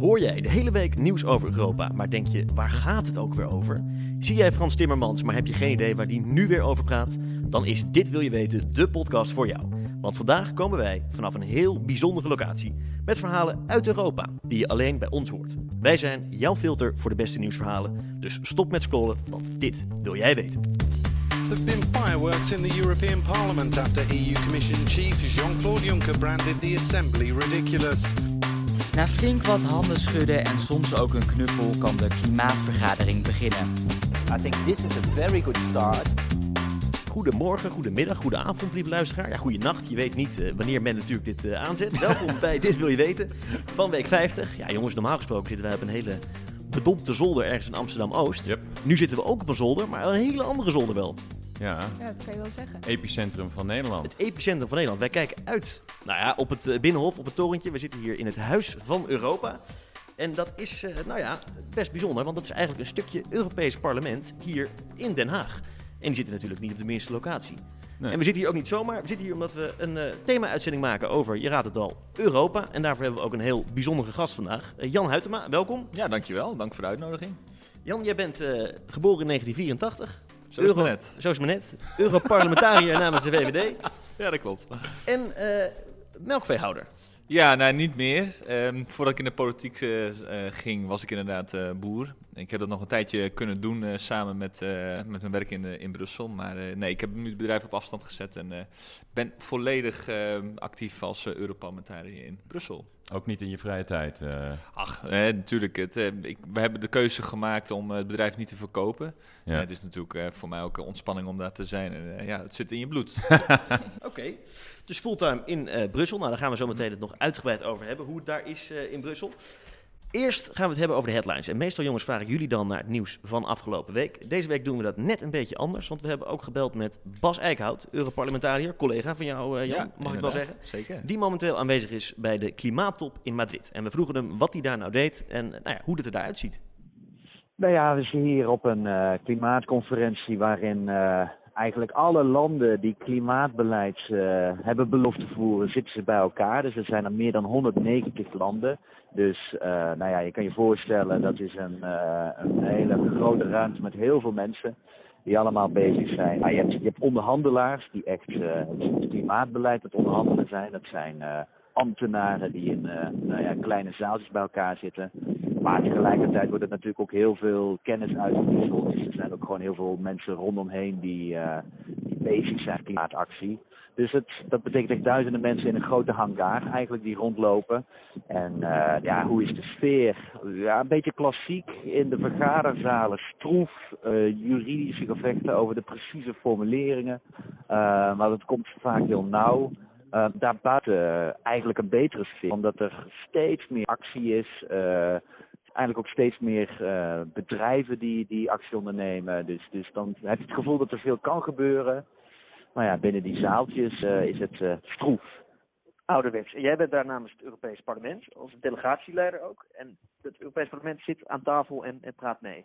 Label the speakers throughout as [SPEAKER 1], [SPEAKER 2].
[SPEAKER 1] Hoor jij de hele week nieuws over Europa, maar denk je, waar gaat het ook weer over? Zie jij Frans Timmermans, maar heb je geen idee waar die nu weer over praat? Dan is Dit Wil Je Weten de podcast voor jou. Want vandaag komen wij vanaf een heel bijzondere locatie met verhalen uit Europa die je alleen bij ons hoort. Wij zijn jouw filter voor de beste nieuwsverhalen, dus stop met scrollen, want dit wil jij weten.
[SPEAKER 2] There have been fireworks in the European Parliament after EU Commission Chief Jean-Claude Juncker branded the Assembly ridiculous.
[SPEAKER 3] Na flink wat handen schudden en soms ook een knuffel kan de klimaatvergadering beginnen.
[SPEAKER 4] I think this is a very good start.
[SPEAKER 1] Goedemorgen, goedemiddag, goedenavond, lieve luisteraar. Ja, goedenacht. Je weet niet eh, wanneer men natuurlijk dit eh, aanzet. Welkom bij Dit Wil Je Weten van week 50. Ja, jongens, normaal gesproken zitten wij op een hele bedompte zolder ergens in Amsterdam-Oost.
[SPEAKER 5] Yep.
[SPEAKER 1] Nu zitten we ook op een zolder, maar een hele andere zolder wel.
[SPEAKER 5] Ja,
[SPEAKER 6] Ja, dat kan je wel zeggen.
[SPEAKER 5] epicentrum van Nederland.
[SPEAKER 1] Het epicentrum van Nederland. Wij kijken uit nou ja, op het eh, Binnenhof, op het torentje. We zitten hier in het Huis van Europa. En dat is, eh, nou ja, best bijzonder, want dat is eigenlijk een stukje Europees parlement hier in Den Haag. En die zitten natuurlijk niet op de minste locatie.
[SPEAKER 5] Nee.
[SPEAKER 1] En we zitten hier ook niet zomaar. We zitten hier omdat we een eh, thema-uitzending maken over, je raadt het al, Europa. En daarvoor hebben we ook een heel bijzondere gast vandaag. Jan Huytema, welkom.
[SPEAKER 5] Ja, dankjewel. Dank voor de uitnodiging.
[SPEAKER 1] Jan, jij bent eh, geboren in 1984.
[SPEAKER 5] Zo is het
[SPEAKER 1] Euro-
[SPEAKER 5] maar net.
[SPEAKER 1] Zo is het maar net. Europarlementariër namens de VVD.
[SPEAKER 5] Ja, dat klopt.
[SPEAKER 1] En eh, melkveehouder.
[SPEAKER 5] Ja, nou niet meer. Ehm, voordat ik in de politiek eh, eh, ging, was ik inderdaad boer. Ik heb dat nog een tijdje kunnen doen eh, samen met, eh, met mijn werk in, eh, in Brussel. Maar eh, nee, ik heb nu het bedrijf op afstand gezet en eh, ben volledig actief als eh, Europarlementariër in Brussel.
[SPEAKER 7] Ook niet in je vrije tijd. eh,
[SPEAKER 5] Ach, eh, natuurlijk. Het, eh, ik, we hebben de keuze gemaakt om het bedrijf niet te verkopen.
[SPEAKER 7] ja.
[SPEAKER 5] Het is natuurlijk eh, voor mij ook een ontspanning om daar te zijn. En, eh, ja, het zit in je bloed.
[SPEAKER 1] Oké. Dus fulltime in eh, Brussel. Nou, daar gaan we zo meteen het nog uitgebreid over hebben, hoe het daar is eh, in Brussel. Eerst gaan we het hebben over de headlines. En meestal, jongens, vraag ik jullie dan naar het nieuws van afgelopen week. Deze week doen we dat net een beetje anders, want we hebben ook gebeld met Bas Eickhout, Europarlementariër, collega van jou, eh, Jan,
[SPEAKER 5] Ja,
[SPEAKER 1] mag ik wel zeggen.
[SPEAKER 5] Zeker.
[SPEAKER 1] Die momenteel aanwezig is bij de klimaattop in Madrid. En we vroegen hem wat hij daar nou deed en nou ja, hoe het er daaruit ziet.
[SPEAKER 8] Nou ja, we zijn hier op een eh, klimaatconferentie waarin eh, eigenlijk alle landen die klimaatbeleid eh, hebben beloofd te voeren, zitten ze bij elkaar. Dus er zijn er meer dan 190 landen. Dus eh, nou ja, je kan je voorstellen, dat is een, eh, een hele grote ruimte met heel veel mensen die allemaal bezig zijn. Ah, je, hebt, onderhandelaars die echt het klimaatbeleid het onderhandelen zijn. Dat zijn ambtenaren die in nou ja, kleine zaaltjes bij elkaar zitten. Maar tegelijkertijd wordt er natuurlijk ook heel veel kennis uitgewisseld. Dus er zijn ook gewoon heel veel mensen rondomheen die, eh, die bezig zijn met klimaatactie. Dus het, dat betekent echt duizenden mensen in een grote hangar eigenlijk die rondlopen. En eh, ja, hoe is de sfeer? Ja, een beetje klassiek in de vergaderzalen. Stroef, eh, juridische gevechten over de precieze formuleringen. Maar dat komt vaak heel nauw. Uh, daarbuiten eigenlijk een betere sfeer, omdat er steeds meer actie is. Eigenlijk ook steeds meer eh, bedrijven die, die actie ondernemen. Dus, dus dan heb je het gevoel dat er veel kan gebeuren. Maar ja, binnen die zaaltjes eh, is het eh, stroef.
[SPEAKER 9] ouderwets. En jij bent daar namens het Europees Parlement, als delegatieleider ook. En het Europees Parlement zit aan tafel en, en praat mee.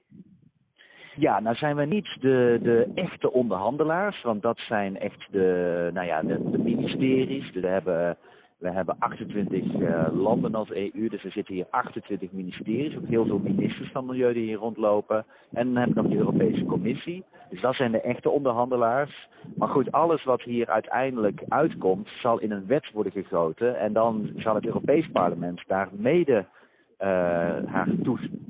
[SPEAKER 8] Ja, nou zijn we niet de, de echte onderhandelaars, want dat zijn echt de, nou ja, de, de ministeries. Dus we hebben, we hebben 28 eh, landen als EU, dus er zitten hier 28 ministeries, ook heel veel ministers van Milieu die hier rondlopen. En dan hebben we nog de Europese Commissie, dus dat zijn de echte onderhandelaars. Maar goed, alles wat hier uiteindelijk uitkomt, zal in een wet worden gegoten. En dan zal het Europees Parlement daar mede eh, haar toes- toes- eh,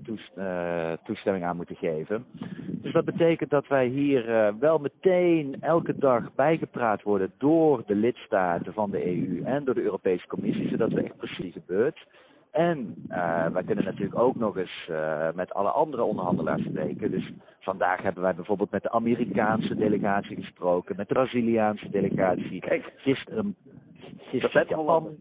[SPEAKER 8] toestemming aan moeten geven. Dus dat betekent dat wij hier eh, wel meteen elke dag bijgepraat worden door de lidstaten van de EU en door de Europese Commissie, zodat er echt precies gebeurt. En eh, wij kunnen natuurlijk ook nog eens eh, met alle andere onderhandelaars spreken. Dus vandaag hebben wij bijvoorbeeld met de Amerikaanse delegatie gesproken, met de Braziliaanse delegatie.
[SPEAKER 9] Kijk,
[SPEAKER 8] Gisteren, gisteren Japan.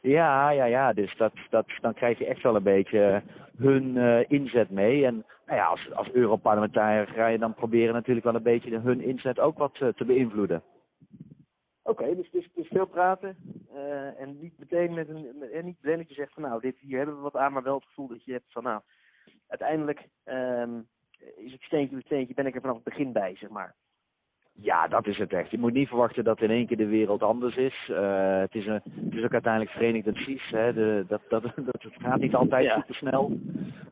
[SPEAKER 8] Ja, ja, ja. Dus dat, dat, dan krijg je echt wel een beetje hun eh, inzet mee. En nou ja, als, als Europarlementariër ga je dan proberen natuurlijk wel een beetje hun inzet ook wat eh, te beïnvloeden.
[SPEAKER 9] Oké, dus, dus, dus veel praten. eh, en niet meteen met een. en niet meteen dat je zegt van nou, dit, hier hebben we wat aan, maar wel het gevoel dat je hebt van nou, uiteindelijk ehm, is het steentje bij steentje, ben ik er vanaf het begin bij, zeg maar.
[SPEAKER 8] Ja, dat is het echt. Je moet niet verwachten dat in één keer de wereld anders is. Uh, het, is een, het is ook uiteindelijk Verenigde Naties. Hè. De, dat, dat, dat, het gaat niet altijd ja. super snel.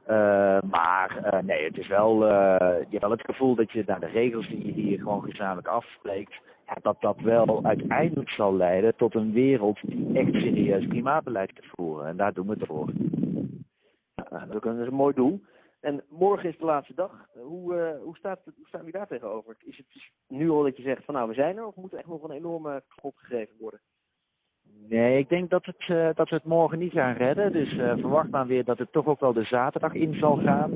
[SPEAKER 8] Uh, maar uh, nee, het is wel, je hebt wel het gevoel dat je naar de regels die je hier gewoon gezamenlijk afspreekt, ja, dat dat wel uiteindelijk zal leiden tot een wereld die echt serieus klimaatbeleid kan voeren. En daar doen we het voor.
[SPEAKER 9] Ja, dat is een mooi doel. En morgen is de laatste dag. Hoe, uh, hoe, staat, hoe staan we daar tegenover? Is het nu al dat je zegt van nou we zijn er of moet er echt nog een enorme schop gegeven worden?
[SPEAKER 8] Nee, ik denk dat, het, uh, dat we het morgen niet gaan redden. Dus uh, verwacht maar weer dat het toch ook wel de zaterdag in zal gaan.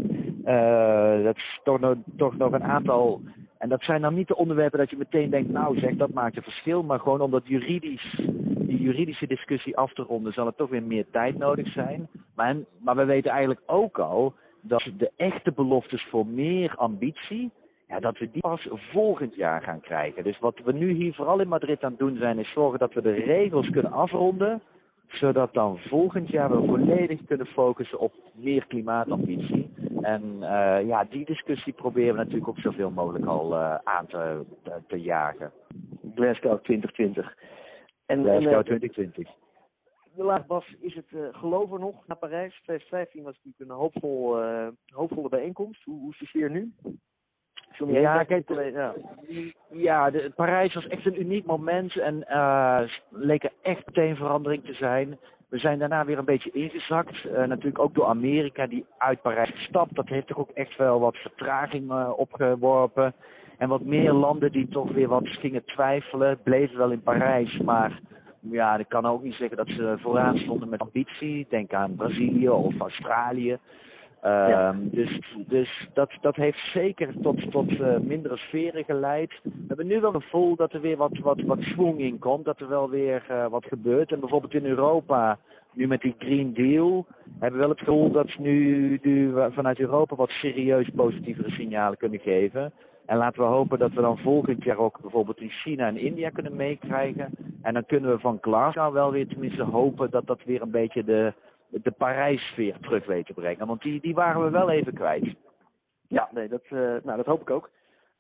[SPEAKER 8] dat is toch nog, toch nog een aantal. En dat zijn dan niet de onderwerpen dat je meteen denkt, nou zeg, dat maakt een verschil. Maar gewoon omdat juridisch, die juridische discussie af te ronden, zal het toch weer meer tijd nodig zijn. Maar, maar we weten eigenlijk ook al dat de echte beloftes voor meer ambitie, ja, dat we die pas volgend jaar gaan krijgen. Dus wat we nu hier vooral in Madrid aan het doen zijn, is zorgen dat we de regels kunnen afronden, zodat dan volgend jaar we volledig kunnen focussen op meer klimaatambitie. En uh, ja, die discussie proberen we natuurlijk ook zoveel mogelijk al uh, aan te, te, te, jagen.
[SPEAKER 9] Glasgow 2020.
[SPEAKER 8] En, Glasgow en, 2020
[SPEAKER 9] de laag Bas, is het uh, geloof er nog naar Parijs? 2015 was natuurlijk een hoopvol, uh, hoopvolle bijeenkomst. Hoe, hoe is de sfeer nu?
[SPEAKER 8] Ja, kijk, ja, ja de, Parijs was echt een uniek moment en uh, leek er echt meteen verandering te zijn. We zijn daarna weer een beetje ingezakt. Uh, natuurlijk ook door Amerika die uit Parijs gestapt. Dat heeft toch ook echt wel wat vertraging uh, opgeworpen. En wat meer landen die toch weer wat gingen twijfelen. Bleven wel in Parijs, maar ja, ik kan ook niet zeggen dat ze vooraan stonden met ambitie. Denk aan Brazilië of Australië. Ja. Um, dus dus dat, dat heeft zeker tot, tot uh, mindere sferen geleid. We hebben nu wel een gevoel dat er weer wat, wat, wat swing in komt. Dat er wel weer uh, wat gebeurt. En bijvoorbeeld in Europa, nu met die Green Deal, hebben we wel het gevoel dat nu, nu vanuit Europa wat serieus positievere signalen kunnen geven. En laten we hopen dat we dan volgend jaar ook bijvoorbeeld in China en India kunnen meekrijgen. En dan kunnen we van Glasgow wel weer tenminste hopen dat dat weer een beetje de, de Parijs-sfeer terug weet te brengen. Want die, die waren we wel even kwijt.
[SPEAKER 9] Ja, nee, dat, uh, nou, dat hoop ik ook.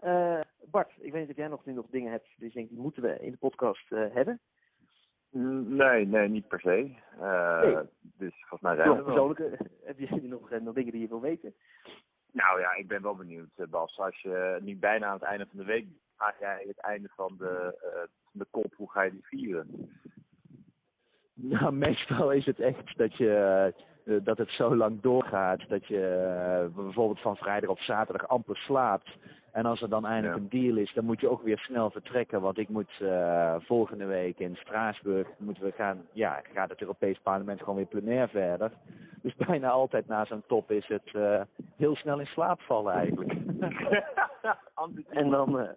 [SPEAKER 9] Uh, Bart, ik weet niet of jij nog, nu nog dingen hebt, dus ik denk, die moeten we in de podcast uh, hebben.
[SPEAKER 6] Nee, nee, niet per se. Nee. Dus volgens mij zijn we
[SPEAKER 9] persoonlijke, heb je nog, nog dingen die je wil weten?
[SPEAKER 6] Nou ja, ik ben wel benieuwd, Bas. Als je nu bijna aan het einde van de week ga jij het einde van de, uh, de kop, hoe ga je die vieren?
[SPEAKER 8] Nou, meestal is het echt dat je uh, dat het zo lang doorgaat dat je bijvoorbeeld van vrijdag op zaterdag amper slaapt. En als er dan eindelijk ja. een deal is, dan moet je ook weer snel vertrekken. Want ik moet uh, volgende week in Straatsburg moeten we gaan, ja, gaat het Europees Parlement gewoon weer plenair verder. Dus bijna altijd na zo'n top is het uh, heel snel in slaap vallen eigenlijk.
[SPEAKER 9] en dan uh,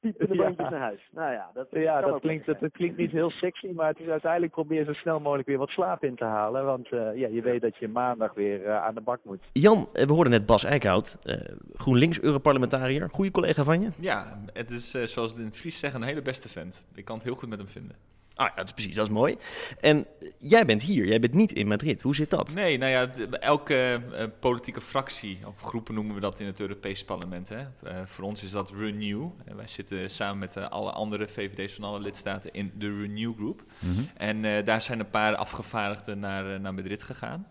[SPEAKER 9] piepen de bandjes ja. naar huis. Nou ja, dat,
[SPEAKER 8] ja, dat, klinkt, dat, dat, klinkt niet heel sexy, maar het is uiteindelijk probeer zo snel mogelijk weer wat slaap in te halen. Want uh, ja, je weet dat je maandag weer uh, aan de bak moet.
[SPEAKER 1] Jan, we hoorden net Bas Eickhout, uh, GroenLinks-Europarlementariër. Goede collega van je?
[SPEAKER 5] Ja, het is zoals we in het Fries zeggen, een hele beste vent. Ik kan het heel goed met hem vinden.
[SPEAKER 1] Ah ja, dat is precies, dat is mooi. En jij bent hier, jij bent niet in Madrid. Hoe zit dat?
[SPEAKER 5] Nee, nou ja, elke uh, politieke fractie, of groepen noemen we dat in het Europese parlement. Hè. Uh, voor ons is dat Renew. Uh, wij zitten samen met alle andere VVD's van alle lidstaten in de Renew Group. Mm -hmm. En daar zijn een paar afgevaardigden naar, naar Madrid gegaan.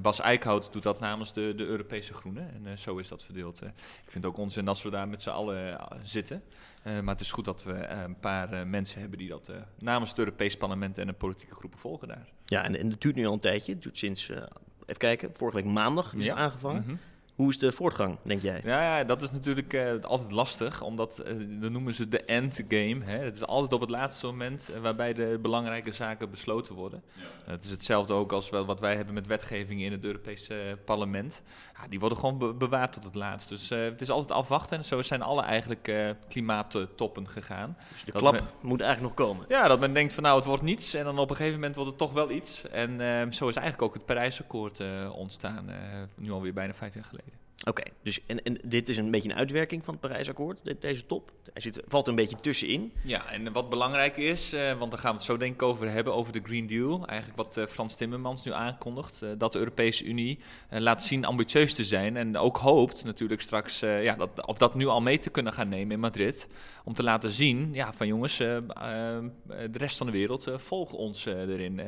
[SPEAKER 5] Bas Eickhout doet dat namens de, de Europese Groenen. En zo is dat verdeeld. ik vind het ook onzin als we daar met z'n allen zitten. Maar het is goed dat we een paar mensen hebben die dat namens het Europees parlement en de politieke groepen volgen daar.
[SPEAKER 1] Ja, en, en het duurt nu al een tijdje. Het duurt sinds, even kijken, vorige week maandag is
[SPEAKER 5] ja.
[SPEAKER 1] het aangevangen.
[SPEAKER 5] Mm -hmm.
[SPEAKER 1] Hoe is de voortgang, denk jij?
[SPEAKER 5] Ja, ja dat is natuurlijk uh, altijd lastig, omdat uh, dan noemen ze de endgame. Hè. Het is altijd op het laatste moment uh, waarbij de belangrijke zaken besloten worden. Ja. het is hetzelfde ook als wel wat wij hebben met wetgeving in het Europese parlement. Ja, die worden gewoon be bewaard tot het laatst. Dus het is altijd afwachten. En zo zijn alle eigenlijk klimaattoppen gegaan.
[SPEAKER 1] Dus de dat klap men, moet eigenlijk nog komen.
[SPEAKER 5] Ja, dat men denkt van nou het wordt niets en dan op een gegeven moment wordt het toch wel iets. En zo is eigenlijk ook het Parijsakkoord ontstaan, nu alweer bijna vijf jaar geleden.
[SPEAKER 1] Oké, dus en, en dit is een beetje een uitwerking van het Parijsakkoord, de- deze top. Hij zit, valt een beetje tussenin.
[SPEAKER 5] Ja, en wat belangrijk is, eh, want daar gaan we het zo denk ik over hebben, over de Green Deal. Eigenlijk wat eh, Frans Timmermans nu aankondigt, eh, dat de Europese Unie laat zien ambitieus te zijn. En ook hoopt natuurlijk straks, ja, dat, of dat nu al mee te kunnen gaan nemen in Madrid. Om te laten zien, ja, van jongens, de rest van de wereld volgt ons erin.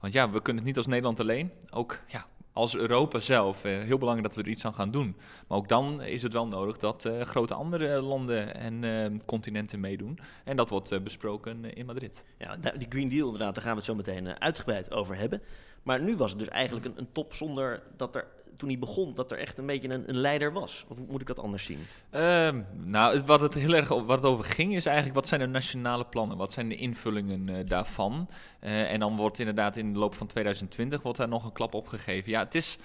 [SPEAKER 5] want ja, we kunnen het niet als Nederland alleen. Ook, ja, als Europa zelf. eh, heel belangrijk dat we er iets aan gaan doen. Maar ook dan is het wel nodig dat eh, grote andere landen en eh, continenten meedoen. En dat wordt besproken in Madrid.
[SPEAKER 1] Ja, da- die Green Deal inderdaad, daar gaan we het zo meteen uitgebreid over hebben. Maar nu was het dus eigenlijk een, een top zonder dat er, toen hij begon, dat er echt een beetje een, een leider was. Of moet ik dat anders zien?
[SPEAKER 5] Ehm, nou, wat het heel erg wat het over ging is eigenlijk wat zijn de nationale plannen? Wat zijn de invullingen eh, daarvan? Eh, en dan wordt inderdaad in de loop van 2020 wordt daar nog een klap op gegeven. Ja, het is,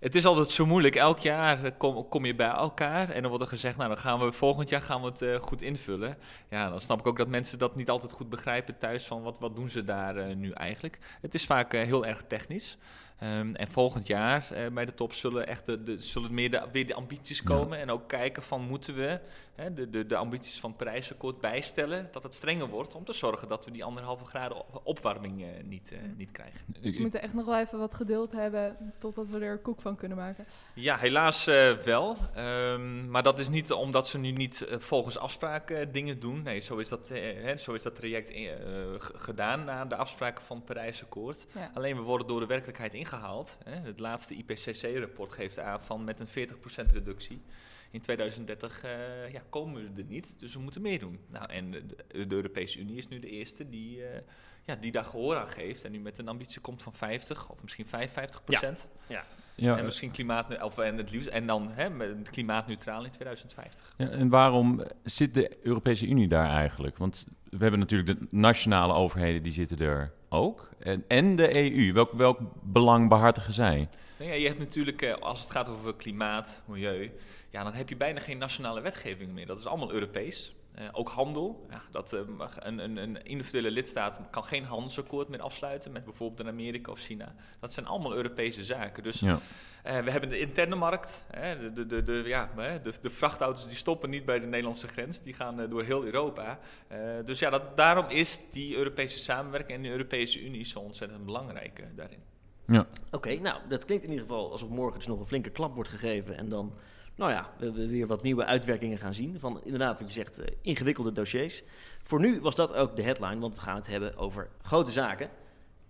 [SPEAKER 5] het is altijd zo moeilijk. Elk jaar eh, kom, kom je bij elkaar en dan wordt er gezegd, nou dan gaan we volgend jaar gaan we het goed invullen. Ja, dan snap ik ook dat mensen dat niet altijd goed begrijpen thuis van wat, wat doen ze daar nu eigenlijk. Het is vaak heel erg technisch. Ehm, en volgend jaar eh, bij de top zullen, echt de, de, zullen meer de, weer de ambities komen. En ook kijken van moeten we de, de, de ambities van het Parijsakkoord bijstellen. Dat het strenger wordt om te zorgen dat we die anderhalve graden op- opwarming eh, niet, eh, niet krijgen.
[SPEAKER 10] Dus we moeten echt nog wel even wat geduld hebben totdat we er koek van kunnen maken.
[SPEAKER 5] Ja, helaas eh, wel. Ehm, maar dat is niet omdat ze nu niet volgens afspraken eh, dingen doen. Nee, zo is dat, hè, zo is dat traject eh, gedaan na de afspraken van het Parijsakkoord.
[SPEAKER 10] Ja.
[SPEAKER 5] Alleen we worden door de werkelijkheid ingehaald. Hè. Het laatste IPCC-rapport geeft aan van met een 40% reductie. In 2030 eh, ja, komen we er niet, dus we moeten meer doen. Nou, en de, de Europese Unie is nu de eerste die, eh, ja, die daar gehoor aan geeft. En nu met een ambitie komt van 50 of misschien 55 procent.
[SPEAKER 1] Ja.
[SPEAKER 7] Ja,
[SPEAKER 5] en misschien klimaat, of, en het liefst, en dan hè, met klimaatneutraal in 2050.
[SPEAKER 7] Ja, en waarom zit de Europese Unie daar eigenlijk? Want we hebben natuurlijk de nationale overheden, die zitten er ook. En, en de EU. Welk, welk belang behartigen zij?
[SPEAKER 5] Nou ja, je hebt natuurlijk, eh, als het gaat over klimaat, milieu, ja, dan heb je bijna geen nationale wetgeving meer. Dat is allemaal Europees. Eh, ook handel. Ja, dat, eh, een, een, een individuele lidstaat kan geen handelsakkoord meer afsluiten met bijvoorbeeld een Amerika of China. Dat zijn allemaal Europese zaken. Dus
[SPEAKER 7] Ja.
[SPEAKER 5] eh, we hebben de interne markt. Hè, de, de, de, de, ja, hè, de, de vrachtauto's die stoppen niet bij de Nederlandse grens. Die gaan door heel Europa. Eh, dus ja, dat, daarom is die Europese samenwerking en de Europese Unie zo ontzettend belangrijk daarin.
[SPEAKER 7] Ja.
[SPEAKER 1] Oké, nou, dat klinkt in ieder geval alsof morgen dus nog een flinke klap wordt gegeven. En dan, nou ja, we, we weer wat nieuwe uitwerkingen gaan zien. Van inderdaad, wat je zegt, eh, ingewikkelde dossiers. Voor nu was dat ook de headline, want we gaan het hebben over grote zaken.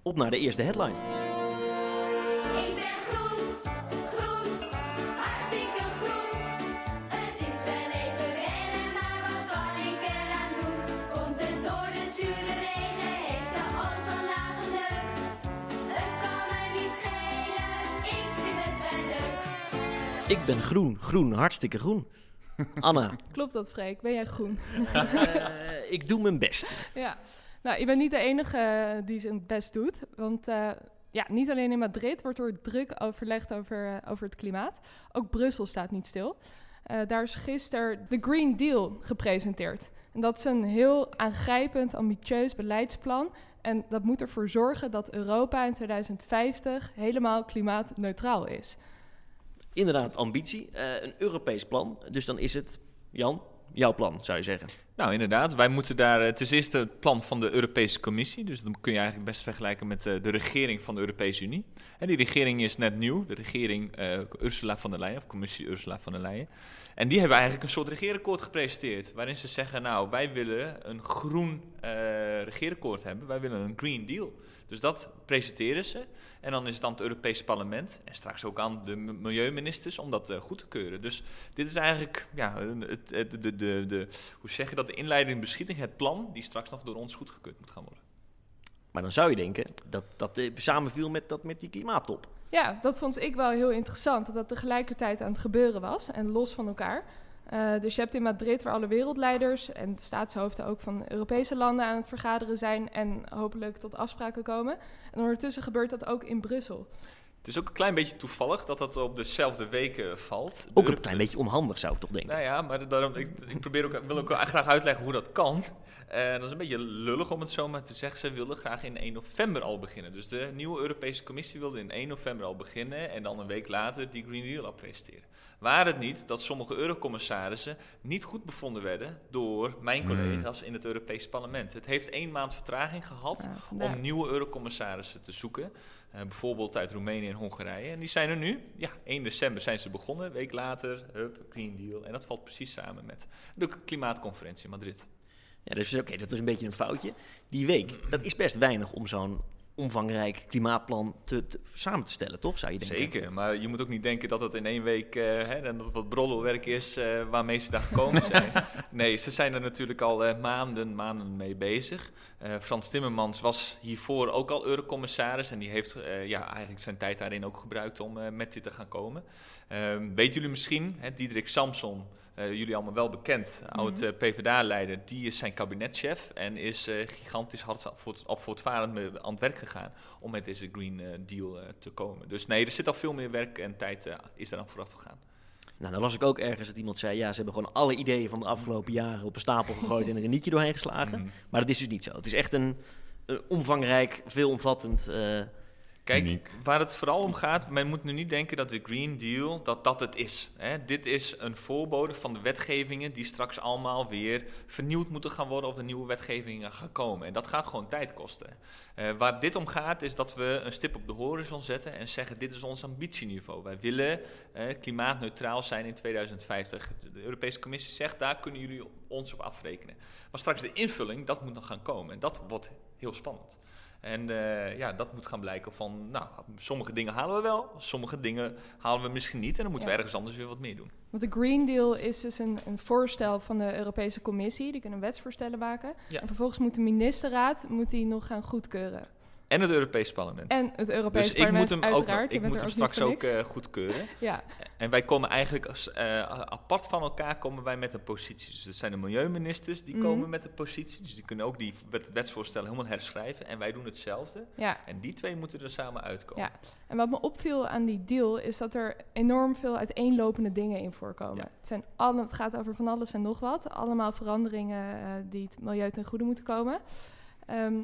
[SPEAKER 1] Op naar de eerste headline.
[SPEAKER 11] Ik ben groen, Ik
[SPEAKER 1] ben groen, groen, hartstikke groen. Anna,
[SPEAKER 10] Klopt dat, Freek? Ben jij groen?
[SPEAKER 1] eh, ik doe mijn best.
[SPEAKER 10] ja. Nou, je bent niet de enige eh, die zijn best doet. Want eh, ja, niet alleen in Madrid wordt er druk overlegd over, over het klimaat. Ook Brussel staat niet stil. Daar is gisteren de Green Deal gepresenteerd. En dat is een heel aangrijpend, ambitieus beleidsplan. En dat moet ervoor zorgen dat Europa in 2050 helemaal klimaatneutraal is.
[SPEAKER 1] Inderdaad, ambitie. eh, een Europees plan. Dus dan is het, Jan, jouw plan, zou je zeggen.
[SPEAKER 5] Nou, inderdaad. Wij moeten daar. Het is eerst het plan van de Europese Commissie. Dus dat kun je eigenlijk best vergelijken met eh, de regering van de Europese Unie. En die regering is net nieuw. De regering eh, Ursula von der Leyen, of Commissie Ursula von der Leyen. En die hebben eigenlijk een soort regeerakkoord gepresenteerd. Waarin ze zeggen: Nou, wij willen een groen eh regeerakkoord hebben. Wij willen een Green Deal. Dus dat presenteren ze. En dan is het aan het Europese parlement en straks ook aan de milieuministers om dat eh, goed te keuren. Dus dit is eigenlijk, ja, het, de, de, de, hoe zeg je dat, de inleiding beschieting, het plan die straks nog door ons goedgekeurd moet gaan worden.
[SPEAKER 1] Maar dan zou je denken dat dat eh, samenviel met, dat, met die klimaattop.
[SPEAKER 10] Ja, dat vond ik wel heel interessant. Dat dat tegelijkertijd aan het gebeuren was en los van elkaar. Eh, dus je hebt in Madrid waar alle wereldleiders en de staatshoofden ook van Europese landen aan het vergaderen zijn en hopelijk tot afspraken komen. En ondertussen gebeurt dat ook in Brussel.
[SPEAKER 5] Het is ook een klein beetje toevallig dat dat op dezelfde weken valt. De
[SPEAKER 1] Ook een
[SPEAKER 5] Europe-
[SPEAKER 1] klein beetje onhandig zou ik toch denken.
[SPEAKER 5] Nou ja, maar daarom, ik, ik probeer ook, wil ook wel graag uitleggen hoe dat kan. Eh, dat is een beetje lullig om het zo maar te zeggen. Ze wilden graag in 1 november al beginnen. Dus de nieuwe Europese Commissie wilde in 1 november al beginnen en dan een week later die Green Deal al presenteren. Waar het niet dat sommige eurocommissarissen niet goed bevonden werden door mijn
[SPEAKER 7] Hmm.
[SPEAKER 5] collega's in het Europees Parlement. Het heeft één maand vertraging gehad
[SPEAKER 10] Ja,
[SPEAKER 5] om nieuwe eurocommissarissen te zoeken. Eh, bijvoorbeeld uit Roemenië en Hongarije. En die zijn er nu. Ja, 1 december zijn ze begonnen. Een week later, hup, Green Deal. En dat valt precies samen met de klimaatconferentie in Madrid.
[SPEAKER 1] Ja, dus oké, dat is een beetje een foutje. Die week, dat is best weinig om zo'n omvangrijk klimaatplan te, te- samen te stellen, toch? Zou je denken?
[SPEAKER 5] Zeker, maar je moet ook niet denken dat het in één week eh, hè, en dat het wat broddelwerk is eh, waarmee ze daar gekomen zijn. nee, ze zijn er natuurlijk al eh, maanden, maanden mee bezig. Frans Timmermans was hiervoor ook al eurocommissaris en die heeft ja, eigenlijk zijn tijd daarin ook gebruikt om met dit te gaan komen. Ehm weten jullie misschien, hè, Diederik Samson, eh, jullie allemaal wel bekend, oud eh, PvdA-leider, die is zijn kabinetchef en is eh, gigantisch hard voort- op voortvarend mee aan het werk gegaan om met deze Green Deal te komen. Dus nee, er zit al veel meer werk en tijd is daar aan vooraf gegaan.
[SPEAKER 1] Nou, dan las ik ook ergens dat iemand zei... ja, ze hebben gewoon alle ideeën van de afgelopen jaren op een stapel gegooid... en er een nietje doorheen geslagen.
[SPEAKER 5] Mhm.
[SPEAKER 1] Maar dat is dus niet zo. Het is echt een, een omvangrijk, veelomvattend...
[SPEAKER 5] Kijk,
[SPEAKER 7] Uniek.
[SPEAKER 5] waar het vooral om gaat, men moet nu niet denken dat de Green Deal, dat dat het is. Hè. Dit is een voorbode van de wetgevingen die straks allemaal weer vernieuwd moeten gaan worden of de nieuwe wetgevingen gaan komen. En dat gaat gewoon tijd kosten. Eh, waar dit om gaat is dat we een stip op de horizon zetten en zeggen dit is ons ambitieniveau. Wij willen klimaatneutraal zijn in 2050. De Europese Commissie zegt daar kunnen jullie ons op afrekenen. Maar straks de invulling, dat moet nog gaan komen. En dat wordt heel spannend. En eh, ja, dat moet gaan blijken van, nou, sommige dingen halen we wel, sommige dingen halen we misschien niet. En dan moeten
[SPEAKER 10] Ja.
[SPEAKER 5] we ergens anders weer wat meer doen.
[SPEAKER 10] Want de Green Deal is dus een, een voorstel van de Europese Commissie. Die kunnen wetsvoorstellen maken.
[SPEAKER 5] Ja.
[SPEAKER 10] En vervolgens moet de ministerraad moet die nog gaan goedkeuren.
[SPEAKER 5] En het Europees Parlement.
[SPEAKER 10] En het Europees
[SPEAKER 5] dus ik
[SPEAKER 10] Parlement,
[SPEAKER 5] moet hem ook,
[SPEAKER 10] uiteraard.
[SPEAKER 5] Ik moet hem straks ook eh, goedkeuren.
[SPEAKER 10] Ja,
[SPEAKER 5] En wij komen eigenlijk als, eh, apart van elkaar komen wij met een positie. Dus dat zijn de milieuministers die
[SPEAKER 10] Mhm.
[SPEAKER 5] komen met een positie. Dus die kunnen ook die wet- wetsvoorstellen helemaal herschrijven. En wij doen hetzelfde.
[SPEAKER 10] ja,
[SPEAKER 5] En die twee moeten er samen uitkomen.
[SPEAKER 10] ja. En wat me opviel aan die deal is dat er enorm veel uiteenlopende dingen in voorkomen.
[SPEAKER 5] Ja.
[SPEAKER 10] Het, zijn alle, het gaat over van alles en nog wat. Allemaal veranderingen eh, die het milieu ten goede moeten komen. Ehm,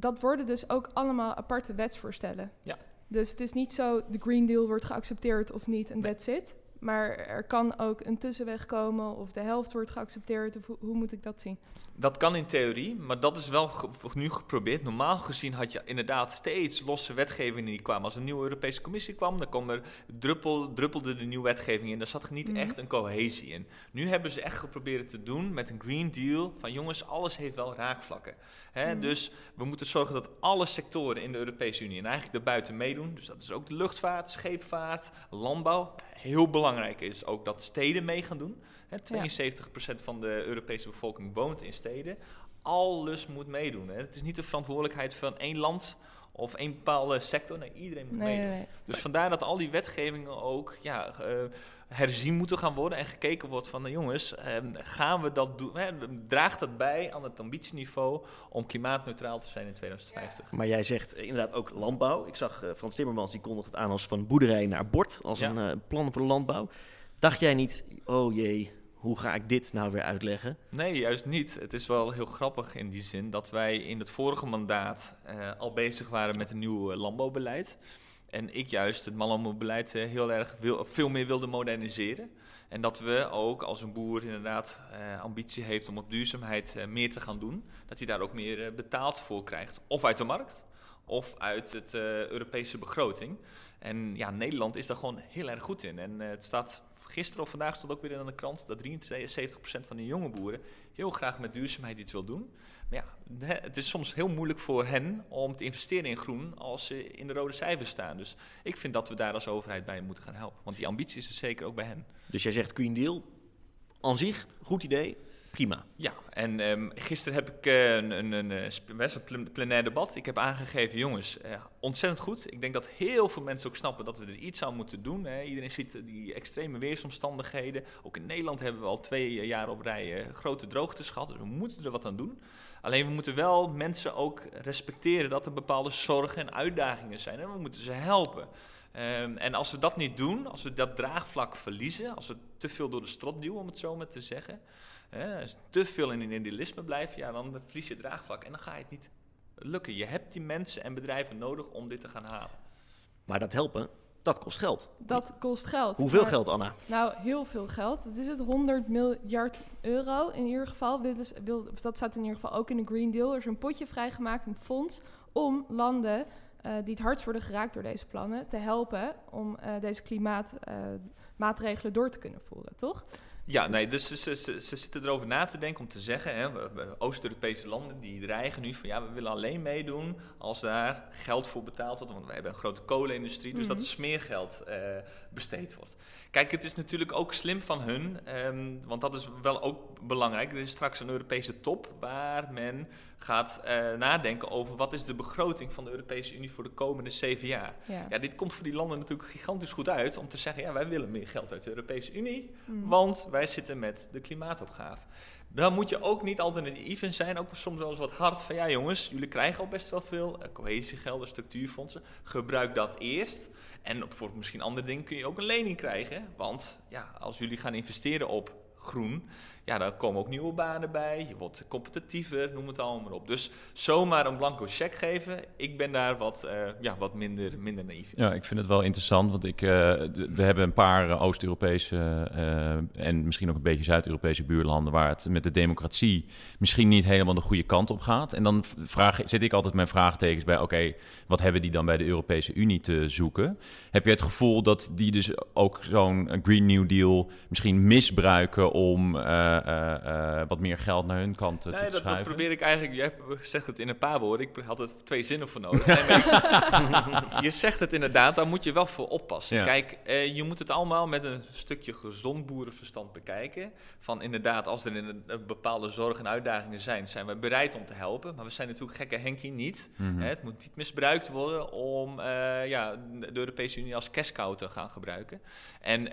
[SPEAKER 10] dat worden dus ook allemaal aparte wetsvoorstellen.
[SPEAKER 5] Ja.
[SPEAKER 10] Dus het is niet zo, de Green Deal wordt geaccepteerd of niet en
[SPEAKER 5] Nee.
[SPEAKER 10] that's it. Maar er kan ook een tussenweg komen of de helft wordt geaccepteerd. Of hoe, hoe moet ik dat zien?
[SPEAKER 5] Dat kan in theorie, maar dat is wel ge- nu geprobeerd. Normaal gezien had je inderdaad steeds losse wetgevingen die kwamen. Als een nieuwe Europese Commissie kwam, dan kwam er druppel, druppelde de nieuwe wetgeving in. Daar zat niet
[SPEAKER 10] Mhm.
[SPEAKER 5] echt een cohesie in. Nu hebben ze echt geprobeerd te doen met een Green Deal. Van jongens, alles heeft wel raakvlakken. Hè?
[SPEAKER 10] Mhm.
[SPEAKER 5] Dus we moeten zorgen dat alle sectoren in de Europese Unie en eigenlijk daarbuiten meedoen. Dus dat is ook de luchtvaart, scheepvaart, landbouw. Heel belangrijk is ook dat steden mee gaan doen. Hè, 72% van de Europese bevolking woont in steden. Alles moet meedoen. Hè. Het is niet de verantwoordelijkheid van één land of één bepaalde sector. Nee, iedereen moet
[SPEAKER 10] Nee, nee.
[SPEAKER 5] Dus vandaar dat al die wetgevingen ook ja, eh, herzien moeten gaan worden en gekeken wordt van, nou, jongens, eh, gaan we dat doen? Hè, draagt dat bij aan het ambitieniveau om klimaatneutraal te zijn in 2050?
[SPEAKER 1] Maar jij zegt eh, inderdaad ook landbouw. Ik zag eh, Frans Timmermans, die kondigt het aan als van boerderij naar bord. Als
[SPEAKER 5] Ja.
[SPEAKER 1] een plan voor de landbouw. Dacht jij niet, oh jee, hoe ga ik dit nou weer uitleggen?
[SPEAKER 5] Nee, juist niet. Het is wel heel grappig in die zin dat wij in het vorige mandaat eh, al bezig waren met een nieuw eh, landbouwbeleid. En ik juist het landbouwbeleid eh, heel erg wil, veel meer wilde moderniseren. En dat we ook als een boer inderdaad ambitie heeft om op duurzaamheid meer te gaan doen, dat hij daar ook meer betaald voor krijgt. Of uit de markt, of uit het Europese begroting. En ja, Nederland is daar gewoon heel erg goed in. En het staat gisteren of vandaag stond ook weer in de krant dat 73% van de jonge boeren heel graag met duurzaamheid iets wil doen. Maar ja, het is soms heel moeilijk voor hen om te investeren in groen als ze in de rode cijfers staan. Dus ik vind dat we daar als overheid bij moeten gaan helpen. Want die ambitie is er zeker ook bij hen.
[SPEAKER 1] Dus jij zegt Green Deal, aan zich, goed idee. Prima.
[SPEAKER 5] Ja, en ehm, gisteren heb ik eh, een, een, een, eh, best een plen- plenair debat. Ik heb aangegeven, jongens, eh, ontzettend goed. Ik denk dat heel veel mensen ook snappen dat we er iets aan moeten doen. Iedereen ziet die extreme weersomstandigheden. Ook in Nederland hebben we al twee jaar op rij grote droogtes gehad. Dus we moeten er wat aan doen. Alleen we moeten wel mensen ook respecteren dat er bepaalde zorgen en uitdagingen zijn. En we moeten ze helpen. Ehm, en als we dat niet doen, als we dat draagvlak verliezen, als we te veel door de strot duwen, om het zo maar te zeggen, hè, als te veel in een idealisme blijft, ja, dan verlies je draagvlak en dan ga je het niet lukken. Je hebt die mensen en bedrijven nodig om dit te gaan halen.
[SPEAKER 1] Maar dat helpen, dat kost geld.
[SPEAKER 10] Dat kost geld.
[SPEAKER 1] Hoeveel
[SPEAKER 10] Maar-
[SPEAKER 1] geld, Anna?
[SPEAKER 10] Nou, heel veel geld. Het is het 100 miljard euro in ieder geval. Willen ze- wil, of dat staat in ieder geval ook in de Green Deal. Er is een potje vrijgemaakt, een fonds, om landen eh, die het hardst worden geraakt door deze plannen te helpen om eh, deze klimaatmaatregelen door te kunnen voeren, toch?
[SPEAKER 5] Ja, nee, dus ze, ze, ze, ze zitten erover na te denken om te zeggen, hè, Oost-Europese landen die dreigen nu van ja, we willen alleen meedoen als daar geld voor betaald wordt, want we hebben een grote kolenindustrie, dus dat
[SPEAKER 10] Mhm.
[SPEAKER 5] er smeergeld eh, besteed wordt. Kijk, het is natuurlijk ook slim van hun, ehm, want dat is wel ook belangrijk. Er is straks een Europese top waar men gaat eh, nadenken over wat is de begroting van de Europese Unie voor de komende zeven jaar.
[SPEAKER 10] Ja.
[SPEAKER 5] Ja, dit komt voor die landen natuurlijk gigantisch goed uit om te zeggen, ja, wij willen meer geld uit de Europese Unie,
[SPEAKER 10] Mhm.
[SPEAKER 5] want wij zitten met de klimaatopgave. Dan moet je ook niet altijd naïef in zijn, ook soms wel eens wat hard van, ja jongens, jullie krijgen al best wel veel, eh, cohesiegelden, structuurfondsen, gebruik dat eerst. En voor misschien andere dingen kun je ook een lening krijgen, want ja, als jullie gaan investeren op groen, ja, dan komen ook nieuwe banen bij, je wordt competitiever, noem het allemaal maar op. Dus zomaar een blanco cheque geven, ik ben daar wat, eh, ja, wat minder, minder naïef.
[SPEAKER 7] Ja, ik vind het wel interessant, want ik, eh, we hebben een paar eh, Oost-Europese en misschien ook een beetje Zuid-Europese buurlanden waar het met de democratie misschien niet helemaal de goede kant op gaat. En dan vraag, zit ik altijd mijn vraagtekens bij, oké, wat hebben die dan bij de Europese Unie te zoeken? Heb je het gevoel dat die dus ook zo'n Green New Deal misschien misbruiken om eh, eh, wat meer geld naar hun kant eh,
[SPEAKER 5] Nee,
[SPEAKER 7] te
[SPEAKER 5] dat, dat
[SPEAKER 7] schuiven?
[SPEAKER 5] probeer ik eigenlijk. Jij zegt het in een paar woorden. Ik had er twee zinnen voor nodig. Nee, je zegt het inderdaad, daar moet je wel voor oppassen.
[SPEAKER 7] Ja.
[SPEAKER 5] Kijk, je moet het allemaal met een stukje gezond boerenverstand bekijken. Van inderdaad, als er in een, bepaalde zorgen en uitdagingen zijn, zijn we bereid om te helpen. Maar we zijn natuurlijk gekke Henkie niet.
[SPEAKER 7] Mhm.
[SPEAKER 5] Het moet niet misbruikt worden om ja, de Europese Unie als cow te gaan gebruiken. En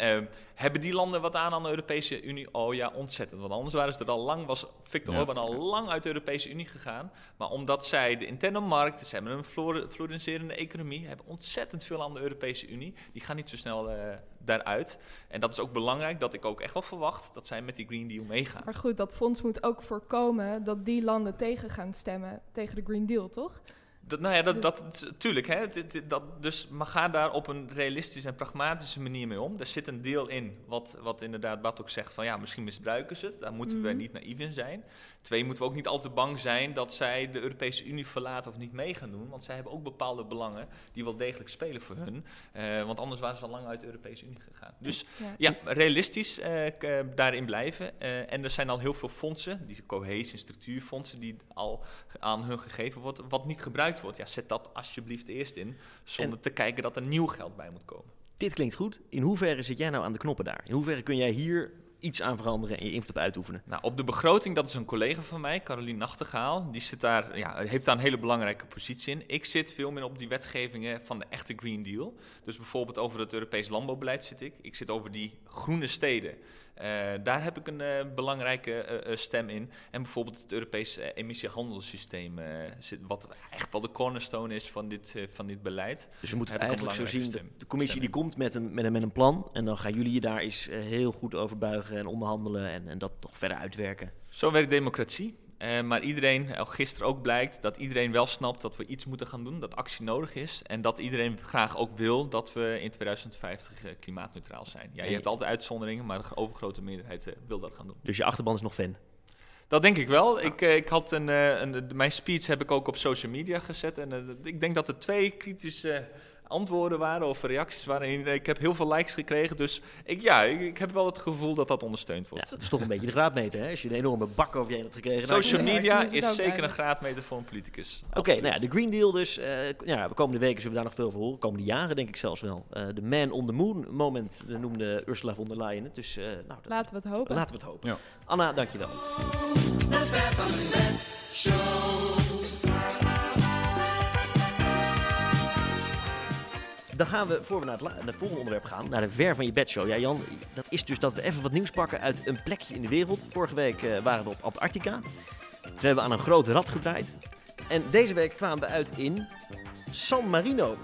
[SPEAKER 5] hebben die landen wat aan aan de Europese Unie? Oh ja, ontzettend. Want anders waren ze er al lang, was Viktor
[SPEAKER 7] Ja.
[SPEAKER 5] Orban al lang uit de Europese Unie gegaan. Maar omdat zij de interne markt, ze hebben een flore- floriserende economie, hebben ontzettend veel aan de Europese Unie. Die gaan niet zo snel eh, daaruit. En dat is ook belangrijk, dat ik ook echt wel verwacht dat zij met die Green Deal meegaan.
[SPEAKER 10] Maar goed, dat fonds moet ook voorkomen dat die landen tegen gaan stemmen tegen de Green Deal, toch?
[SPEAKER 5] Dat, nou ja, dat, dat, tuurlijk. Hè, dat, dus, maar ga daar op een realistische en pragmatische manier mee om. Er zit een deel in wat, wat inderdaad Bart ook zegt van ja, misschien misbruiken ze het. Daar moeten we
[SPEAKER 10] Mhm.
[SPEAKER 5] niet naïef in zijn. Twee, moeten we ook niet al te bang zijn dat zij de Europese Unie verlaten of niet mee gaan doen. Want zij hebben ook bepaalde belangen die wel degelijk spelen voor hun. Eh, want anders waren ze al lang uit de Europese Unie gegaan. Dus
[SPEAKER 10] Ja.
[SPEAKER 5] ja, realistisch eh, eh, daarin blijven. En er zijn al heel veel fondsen, die cohesie- en structuurfondsen, die al aan hun gegeven wordt, wat niet gebruikt wordt. Ja, zet dat alsjeblieft eerst in, zonder te kijken dat er nieuw geld bij moet komen.
[SPEAKER 1] Dit klinkt goed. In hoeverre zit jij nou aan de knoppen daar? In hoeverre kun jij hier iets aan veranderen en je invloed op uitoefenen?
[SPEAKER 5] Nou, op de begroting, dat is een collega van mij, Caroline Nachtegaal. Die zit daar, ja, heeft daar een hele belangrijke positie in. Ik zit veel meer op die wetgevingen van de echte Green Deal. Dus bijvoorbeeld over het Europees landbouwbeleid zit ik. Ik zit over die groene steden. Eh, daar heb ik een eh, belangrijke eh, stem in. En bijvoorbeeld het Europese eh, emissiehandelssysteem, eh, zit, wat echt wel de cornerstone is van dit, van dit beleid.
[SPEAKER 1] Dus we moeten
[SPEAKER 5] Heb ik een
[SPEAKER 1] eigenlijk zo zien, de,
[SPEAKER 5] stem-
[SPEAKER 1] de commissie die komt met een, met, een, met een plan en dan gaan jullie je daar eens heel goed over buigen en onderhandelen en, en dat toch verder uitwerken.
[SPEAKER 5] Zo werkt democratie. Eh, maar iedereen, al gisteren ook blijkt, dat iedereen wel snapt dat we iets moeten gaan doen, dat actie nodig is. En dat iedereen graag ook wil dat we in 2050 eh, klimaatneutraal zijn. Ja, je hebt altijd uitzonderingen, maar de overgrote meerderheid eh, wil dat gaan doen.
[SPEAKER 1] Dus je achterban is nog fan.
[SPEAKER 5] Dat denk ik wel. Ik, eh, ik had een, eh, een, mijn speech heb ik ook op social media gezet. En eh, ik denk dat er twee kritische antwoorden waren of reacties waren. En ik heb heel veel likes gekregen, dus ik, ja, ik, ik heb wel het gevoel dat dat ondersteund wordt.
[SPEAKER 1] Ja, dat is toch een beetje de graadmeter, hè? Als je een enorme bak over je heen hebt gekregen.
[SPEAKER 5] Social media is zeker een graadmeter voor een politicus.
[SPEAKER 1] Oké, nou ja, de Green Deal dus. eh, ja, de komende weken zullen we daar nog veel van horen. Komende jaren denk ik zelfs wel. Eh, De man on the moon moment noemde Ursula von der Leyen het. Dus eh, nou, dat-
[SPEAKER 10] Laten we het hopen.
[SPEAKER 1] laten we het hopen.
[SPEAKER 7] Ja.
[SPEAKER 1] Anna, dankjewel. Dan gaan we, voor we naar het, volgende onderwerp gaan, naar de Ver van je bedshow. Ja, Jan, dat is dus dat we even wat nieuws pakken uit een plekje in de wereld. Vorige week eh, waren we op Antarctica. Toen hebben we aan een groot rad gedraaid. En deze week kwamen we uit in San Marino.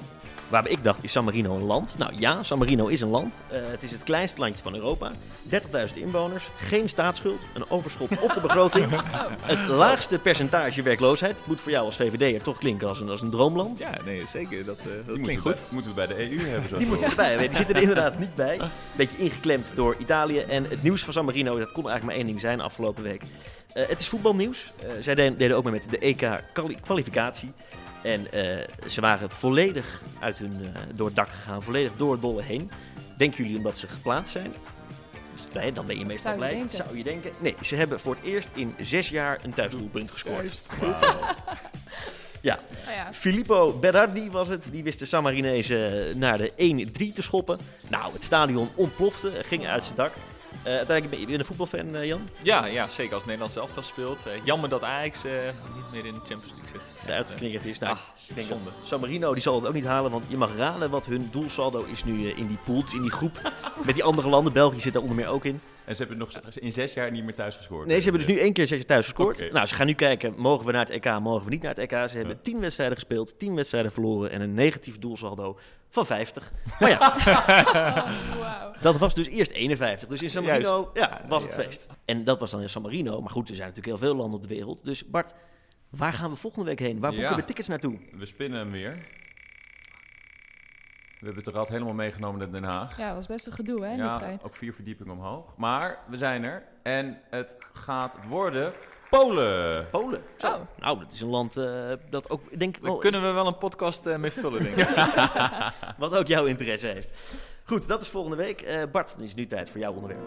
[SPEAKER 1] Waarbij ik dacht, is San Marino een land? Nou ja, San Marino is een land. Eh, het is het kleinste landje van Europa. 30.000 inwoners, geen staatsschuld, een overschot op de begroting. Het laagste percentage werkloosheid. Moet voor jou als VVD'er toch klinken als een, als een droomland.
[SPEAKER 5] Ja, nee, zeker. Dat, eh, dat
[SPEAKER 7] Die
[SPEAKER 5] klinkt
[SPEAKER 7] moeten
[SPEAKER 5] goed.
[SPEAKER 7] We, moeten we bij de EU hebben. Zo
[SPEAKER 1] Die moeten erbij hebben. Die zitten er inderdaad niet bij. Beetje ingeklemd door Italië. En het nieuws van San Marino, dat kon eigenlijk maar één ding zijn afgelopen week. Eh, het is voetbalnieuws. Eh, zij deden, deden ook mee met de EK-kwalificatie. En eh, ze waren volledig uit hun, eh, door het dak gegaan, volledig door het dolle heen. Denken jullie omdat ze geplaatst zijn? Dus, nee, dan ben je meestal
[SPEAKER 10] Zou
[SPEAKER 1] blij.
[SPEAKER 10] denken.
[SPEAKER 1] Zou je denken? Nee, ze hebben voor het eerst in zes jaar een thuisdoelpunt gescoord. Ja,
[SPEAKER 10] Nou ja,
[SPEAKER 1] Filippo Berardi was het. Die wist de San Marinezen naar de 1-3 te schoppen. Nou, het stadion ontplofte, ging uit zijn dak. Eh, uiteindelijk ben je weer een voetbalfan, eh, Jan.
[SPEAKER 5] Ja, ja, zeker als Nederland zelf speelt. Eh, jammer dat Ajax niet meer in de Champions League zit.
[SPEAKER 1] De uitgeknikkerd is. Nou,
[SPEAKER 5] Ah,
[SPEAKER 1] ik denk
[SPEAKER 5] zonde.
[SPEAKER 1] dat San Marino die zal het ook niet halen. Want je mag raden wat hun doelsaldo is nu in die pool. Dus in die groep met die andere landen. België zit daar onder meer ook in.
[SPEAKER 7] En ze hebben nog in zes jaar niet meer thuis gescoord.
[SPEAKER 1] Nee, ze hebben dus nu één keer zes jaar thuis gescoord. Nou, ze gaan nu kijken, mogen we naar het EK, mogen we niet naar het EK. Ze hebben tien wedstrijden gespeeld, tien wedstrijden verloren en een negatief doelsaldo van 50. Maar ja,
[SPEAKER 10] oh, wauw.
[SPEAKER 1] dat was dus eerst 51. Dus in San Marino
[SPEAKER 5] Juist.
[SPEAKER 1] ja, was het feest. En dat was dan in San Marino. Maar goed, er zijn natuurlijk heel veel landen op de wereld. Dus Bart, waar gaan we volgende week heen? Waar boeken
[SPEAKER 7] Ja.
[SPEAKER 1] we tickets naartoe?
[SPEAKER 7] We spinnen hem weer. We hebben het rad helemaal meegenomen naar Den Haag.
[SPEAKER 10] Ja, was best een gedoe, hè,
[SPEAKER 7] Ja,
[SPEAKER 10] trein.
[SPEAKER 7] ook vier verdiepingen omhoog. Maar we zijn er. En het gaat worden Polen.
[SPEAKER 1] Polen. Zo.
[SPEAKER 10] Oh.
[SPEAKER 1] Nou, dat is een land eh, dat ook, denk ik
[SPEAKER 5] Daar
[SPEAKER 1] wel,
[SPEAKER 5] kunnen we wel een podcast eh, mee vullen, denk ik.
[SPEAKER 1] wat ook jouw interesse heeft. Goed, dat is volgende week. Eh, Bart, dan is het nu tijd voor jouw onderwerp.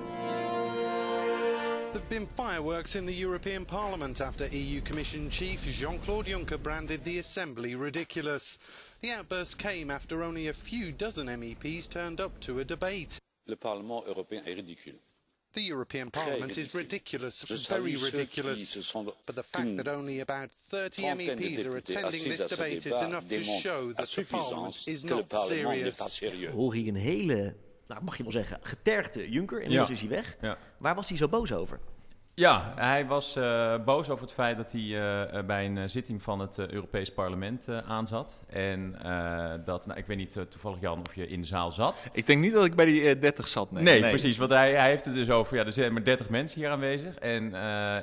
[SPEAKER 2] There have been fireworks in the European Parliament after EU Commission Chief Jean-Claude Juncker branded the Assembly ridiculous. The outburst came after only a few dozen MEPs turned up to a debate.
[SPEAKER 12] Le Parlement européen est ridicule.
[SPEAKER 2] The European Parliament is ridiculous, very ridiculous. But the fact that only about 30
[SPEAKER 12] trentaine de
[SPEAKER 2] MEPs are attending this debate is enough to show that the Parliament is not serious.
[SPEAKER 1] Hoor hier een hele, nou mag je wel zeggen, getergde Juncker. Inmiddels
[SPEAKER 7] Ja.
[SPEAKER 1] is hij weg.
[SPEAKER 7] Ja.
[SPEAKER 1] Waar was hij zo boos over?
[SPEAKER 7] Ja, hij was eh, boos over het feit dat hij eh, eh, bij een zitting van het Europees Parlement aanzat. En dat, nou, ik weet niet toevallig Jan of je in de zaal zat.
[SPEAKER 5] Ik denk niet dat ik bij die eh, 30 zat. Nee,
[SPEAKER 7] Nee, precies. Want hij, hij heeft het dus over, ja, er zijn maar 30 mensen hier aanwezig. En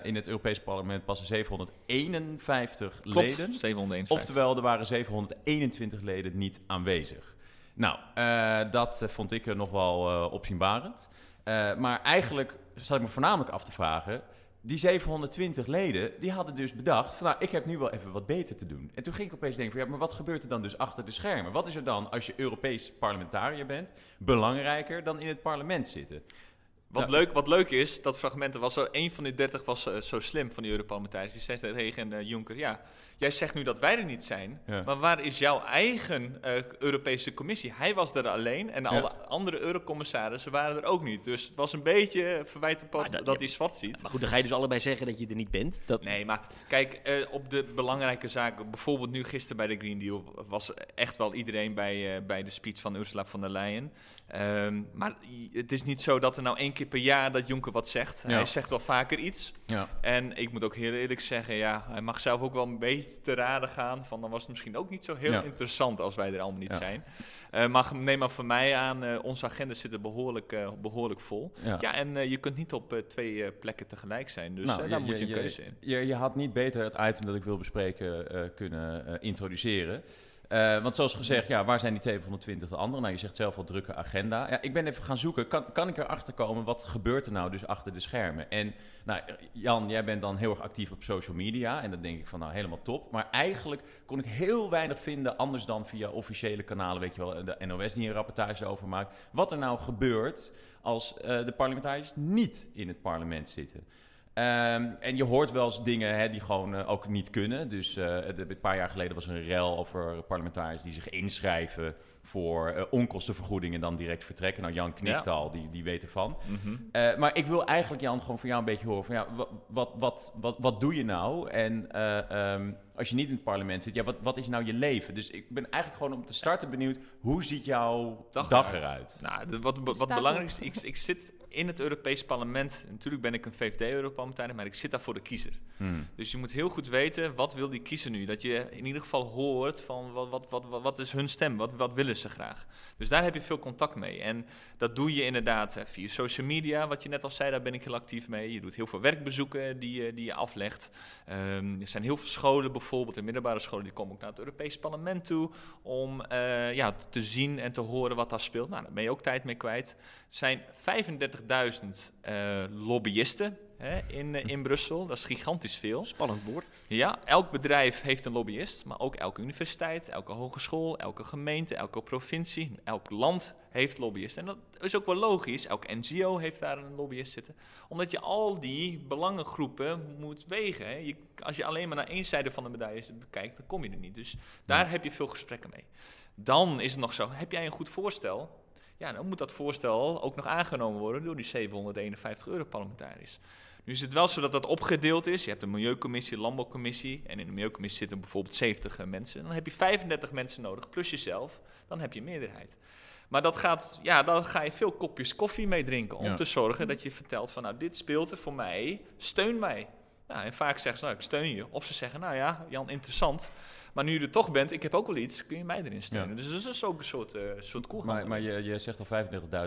[SPEAKER 7] in het Europees Parlement passen 751
[SPEAKER 5] Klopt,
[SPEAKER 7] leden.
[SPEAKER 5] 751.
[SPEAKER 7] Oftewel, er waren 721 leden niet aanwezig. Nou, dat vond ik nog wel opzienbarend. Maar eigenlijk zat ik me voornamelijk af te vragen... Die 720 leden, die hadden dus bedacht... Van, nou, ik heb nu wel even wat beter te doen. En toen ging ik opeens denken van... Ja, maar wat gebeurt er dan dus achter de schermen? Wat is er dan, als je Europees parlementariër bent... belangrijker dan in het parlement zitten?
[SPEAKER 5] Wat, leuk, wat leuk is, dat fragment, er was zo, een van die 30 was eh, zo slim van die Europarlementariërs. Die zei tegen eh, Juncker, ja, jij zegt nu dat wij er niet zijn,
[SPEAKER 7] Ja.
[SPEAKER 5] maar waar is jouw eigen eh, Europese commissie? Hij was er alleen en alle andere eurocommissarissen waren er ook niet. Dus het was een beetje verwijt de pot
[SPEAKER 1] Maar dat-
[SPEAKER 5] dat, hij zwart ziet.
[SPEAKER 1] Maar goed, dan ga je dus allebei zeggen dat je er niet bent. Dat...
[SPEAKER 5] Nee, maar kijk, op de belangrijke zaken, bijvoorbeeld nu gisteren bij de Green Deal, was echt wel iedereen bij, bij de speech van Ursula von der Leyen. Ehm, maar het is niet zo dat er nou één keer per jaar dat Juncker wat zegt.
[SPEAKER 7] Ja.
[SPEAKER 5] Hij zegt wel vaker iets.
[SPEAKER 7] Ja.
[SPEAKER 5] En ik moet ook heel eerlijk zeggen, ja, hij mag zelf ook wel een beetje te raden gaan. Van dan was het misschien ook niet zo heel
[SPEAKER 7] Ja.
[SPEAKER 5] interessant als wij er allemaal niet zijn. Eh, maar neem maar van mij aan, eh, onze agenda zit er behoorlijk, eh, behoorlijk vol.
[SPEAKER 7] Ja.
[SPEAKER 5] En je kunt niet op twee plekken tegelijk zijn. Dus
[SPEAKER 7] Nou,
[SPEAKER 5] daar moet je een keuze in.
[SPEAKER 7] Je, je had niet beter het item dat ik wil bespreken kunnen introduceren. Eh, want zoals gezegd, ja, waar zijn die twee van de 20 de anderen? Nou, je zegt zelf al drukke agenda. Ja, ik ben even gaan zoeken. Kan, kan ik erachter komen, wat gebeurt er nou dus achter de schermen? En nou, Jan, jij bent dan heel erg actief op social media. En dan denk ik van, nou, helemaal top. Maar eigenlijk kon ik heel weinig vinden, anders dan via officiële kanalen. Weet je wel, de NOS die een rapportage over maakt. Wat er nou gebeurt als eh, de parlementariërs niet in het parlement zitten. Ehm, en je hoort wel eens dingen hè, die gewoon eh, ook niet kunnen. Dus eh, de- een paar jaar geleden was er een rel over parlementariërs die zich inschrijven voor eh, onkostenvergoeding en dan direct vertrekken. Nou, Jan knikt
[SPEAKER 5] Ja.
[SPEAKER 7] al, die, die weet ervan.
[SPEAKER 5] Mhm.
[SPEAKER 7] Eh, maar ik wil eigenlijk, Jan, gewoon van jou een beetje horen van ja, wat, wat, wat, wat, wat doe je nou? En eh, ehm, als je niet in het parlement zit, ja, wat, wat is nou je leven? Dus ik ben eigenlijk gewoon om te starten benieuwd, hoe ziet jouw dag, eruit?
[SPEAKER 5] Nou, de- wat, wat,
[SPEAKER 10] Staat
[SPEAKER 5] belangrijk is, ik, ik zit in het Europees Parlement. Natuurlijk ben ik een VVD-Europarlementariër, maar ik zit daar voor de kiezer.
[SPEAKER 7] Hmm.
[SPEAKER 5] Dus je moet heel goed weten, wat wil die kiezer nu? Dat je in ieder geval hoort van wat, wat, wat, wat, is hun stem? Wat, wat willen ze graag? Dus daar heb je veel contact mee. En dat doe je inderdaad eh, via social media. Wat je net al zei, daar ben ik heel actief mee. Je doet heel veel werkbezoeken die, je- die je aflegt. Ehm, er zijn heel veel scholen bijvoorbeeld, in middelbare scholen, die komen ook naar het Europees Parlement toe. Om eh, ja, te zien en te horen wat daar speelt. Nou, daar ben je ook tijd mee kwijt. Er zijn 35.000 eh, lobbyisten hè, in, eh, in Brussel. Dat is gigantisch veel.
[SPEAKER 1] Spannend woord.
[SPEAKER 5] Ja, elk bedrijf heeft een lobbyist, maar ook elke universiteit, elke hogeschool, elke gemeente, elke provincie, elk land heeft lobbyisten. En dat is ook wel logisch. Elke NGO heeft daar een lobbyist zitten. Omdat je al die belangengroepen moet wegen. Hè. Je, als je alleen maar naar één zijde van de medaille bekijkt, dan kom je er niet. Dus daar heb je veel gesprekken mee. Dan is het nog zo, heb jij een goed voorstel? Ja, dan moet dat voorstel ook nog aangenomen worden door die 751 Europarlementariërs. Nu is het wel zo dat dat opgedeeld is. Je hebt een Milieucommissie, een Landbouwcommissie. En in de Milieucommissie zitten bijvoorbeeld 70 eh, mensen. Dan heb je 35 mensen nodig, plus jezelf. Dan heb je meerderheid. Maar dat gaat, ja, dan ga je veel kopjes koffie mee drinken. Om
[SPEAKER 7] Ja.
[SPEAKER 5] te zorgen dat je vertelt van, nou, dit speelt er voor mij. Steun mij. Nou, en vaak zeggen ze, nou, ik steun je. Of ze zeggen, nou ja, Jan, interessant. Maar nu je er toch bent, ik heb ook wel iets, kun je mij erin steunen.
[SPEAKER 7] Ja.
[SPEAKER 5] Dus dat is ook een soort, eh soort.
[SPEAKER 7] Maar, maar je, je zegt al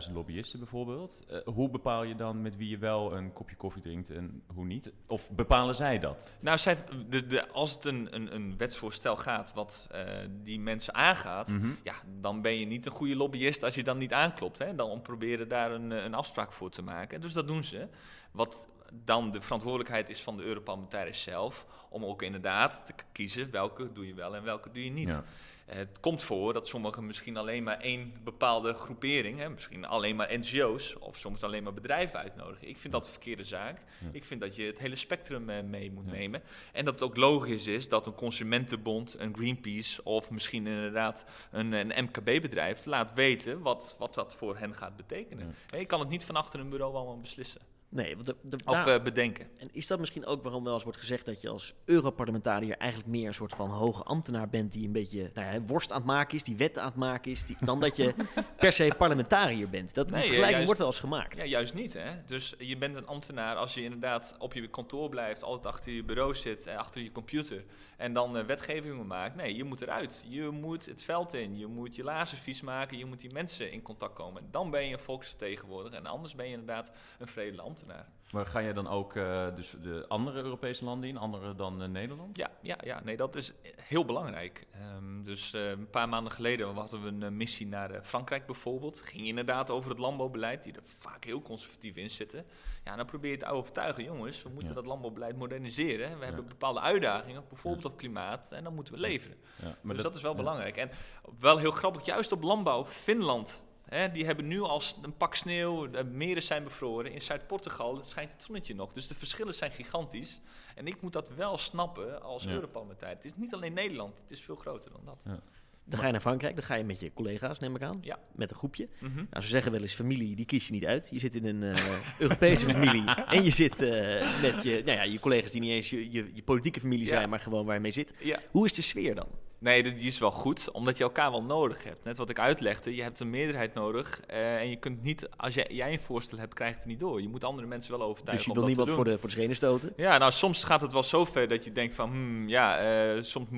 [SPEAKER 7] 35.000 lobbyisten bijvoorbeeld. Eh, hoe bepaal je dan met wie je wel een kopje koffie drinkt en hoe niet? Of bepalen zij dat?
[SPEAKER 5] Nou, zij, de, de, als het een, een, een wetsvoorstel gaat wat eh, die mensen aangaat,
[SPEAKER 7] Mhm.
[SPEAKER 5] ja, dan ben je niet een goede lobbyist als je dan niet aanklopt. Hè? Dan proberen daar een, een afspraak voor te maken. Dus dat doen ze. Wat dan de verantwoordelijkheid is van de Europarlementariërs zelf, om ook inderdaad te kiezen welke doe je wel en welke doe je niet.
[SPEAKER 7] Ja.
[SPEAKER 5] Het komt voor dat sommigen misschien alleen maar één bepaalde groepering, hè, misschien alleen maar NGO's of soms alleen maar bedrijven uitnodigen. Ik vind dat een verkeerde zaak.
[SPEAKER 7] Ja.
[SPEAKER 5] Ik vind dat je het hele spectrum eh, mee moet nemen. En dat het ook logisch is dat een consumentenbond, een Greenpeace of misschien inderdaad een, een MKB-bedrijf laat weten wat, wat dat voor hen gaat betekenen. Hè, Je kan het niet van achter een bureau allemaal beslissen.
[SPEAKER 1] Nee, want de, de-
[SPEAKER 5] Of eh, bedenken.
[SPEAKER 1] En is dat misschien ook waarom wel eens wordt gezegd dat je als Europarlementariër eigenlijk meer een soort van hoge ambtenaar bent die een beetje nou ja, worst aan het maken is, die wetten aan het maken is, die, dan dat je per se parlementariër bent? Dat
[SPEAKER 5] Nee, eh,
[SPEAKER 1] vergelijking
[SPEAKER 5] juist-
[SPEAKER 1] wordt wel eens gemaakt.
[SPEAKER 5] Ja, juist niet. Hè? Dus je bent een ambtenaar als je inderdaad op je kantoor blijft, altijd achter je bureau zit en achter je computer en dan eh, wetgevingen maakt. Nee, je moet eruit. Je moet het veld in. Je moet je lazen vies maken. Je moet die mensen in contact komen. En dan ben je een volksvertegenwoordiger. En anders ben je inderdaad een ambtenaar.
[SPEAKER 7] Maar ga je dan ook eh, dus de andere Europese landen in, andere dan eh, Nederland?
[SPEAKER 5] Ja, ja, ja, nee, dat is heel belangrijk. Ehm, dus eh, een paar maanden geleden hadden we een missie naar Frankrijk bijvoorbeeld. Ging inderdaad over het landbouwbeleid, die er vaak heel conservatief in zitten. Ja, dan probeer je te overtuigen, jongens, we moeten
[SPEAKER 7] Ja.
[SPEAKER 5] dat landbouwbeleid moderniseren. We
[SPEAKER 7] Ja.
[SPEAKER 5] hebben bepaalde uitdagingen, bijvoorbeeld op klimaat, en dan moeten we leveren.
[SPEAKER 7] Ja, maar
[SPEAKER 5] dus dat, is wel belangrijk. En wel heel grappig, juist op landbouw, Finland. Hè, die hebben nu al een pak sneeuw, de meren zijn bevroren. In Zuid-Portugal schijnt het zonnetje nog. Dus de verschillen zijn gigantisch. En ik moet dat wel snappen als
[SPEAKER 7] Ja.
[SPEAKER 5] Europarlementariër. Het is niet alleen Nederland, het is veel groter dan dat.
[SPEAKER 7] Ja.
[SPEAKER 1] Dan ga je naar Frankrijk, dan ga je met je collega's, neem ik aan,
[SPEAKER 5] Ja.
[SPEAKER 1] met een groepje.
[SPEAKER 5] Mhm.
[SPEAKER 1] Nou, ze zeggen wel eens familie, die kies je niet uit. Je zit in een eh, Europese familie en je zit eh, met je, nou ja, je collega's die niet eens je, je, je politieke familie
[SPEAKER 5] Ja.
[SPEAKER 1] zijn, maar gewoon waar je mee zit.
[SPEAKER 5] Ja.
[SPEAKER 1] Hoe is de sfeer dan?
[SPEAKER 5] Nee, die is wel goed, omdat je elkaar wel nodig hebt. Net wat ik uitlegde, je hebt een meerderheid nodig. eh, en je kunt niet, als jij, jij een voorstel hebt, krijg je het niet door. Je moet andere mensen wel overtuigen.
[SPEAKER 1] Dus je wil niemand voor de, voor de schenen stoten?
[SPEAKER 5] Ja, nou soms gaat het wel zo ver dat je denkt van, hmm, ja, eh, soms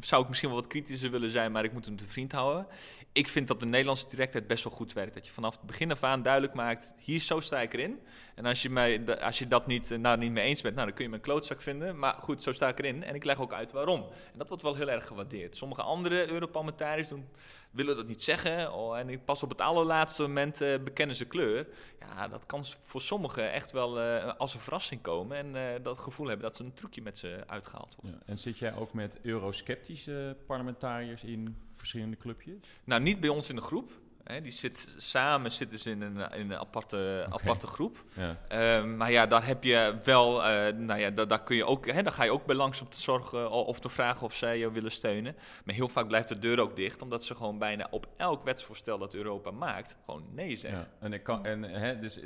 [SPEAKER 5] zou ik misschien wel wat kritischer willen zijn, maar ik moet hem te vriend houden. Ik vind dat de Nederlandse directheid best wel goed werkt. Dat je vanaf het begin af aan duidelijk maakt, hier zo sta ik erin. En als je, mij, als je dat niet, eh, nou, niet mee eens bent, nou, dan kun je me een klootzak vinden. Maar goed, zo sta ik erin en ik leg ook uit waarom. En dat wordt wel heel erg gewaardeerd. Sommige andere Europarlementariërs doen, willen dat niet zeggen. Oh, en pas op het allerlaatste moment eh, bekennen ze kleur. Ja, dat kan voor sommigen echt wel eh, als een verrassing komen. En dat gevoel hebben dat ze een trucje met ze uitgehaald wordt.
[SPEAKER 7] Ja, En zit jij ook met eurosceptische parlementariërs in verschillende clubjes?
[SPEAKER 5] Nou, niet bij ons in de groep. Hè, die zit, samen zitten ze in een, in een aparte, aparte groep.
[SPEAKER 7] Ja.
[SPEAKER 5] Ehm, maar ja, daar heb je wel, eh, nou ja, daar, daar kun je ook, hè, daar ga je ook bij langs om te zorgen o- of te vragen of zij jou willen steunen. Maar heel vaak blijft de deur ook dicht, omdat ze gewoon bijna op elk wetsvoorstel dat Europa maakt, gewoon nee zeggen.
[SPEAKER 7] Ja, en ik kan, en hè, dus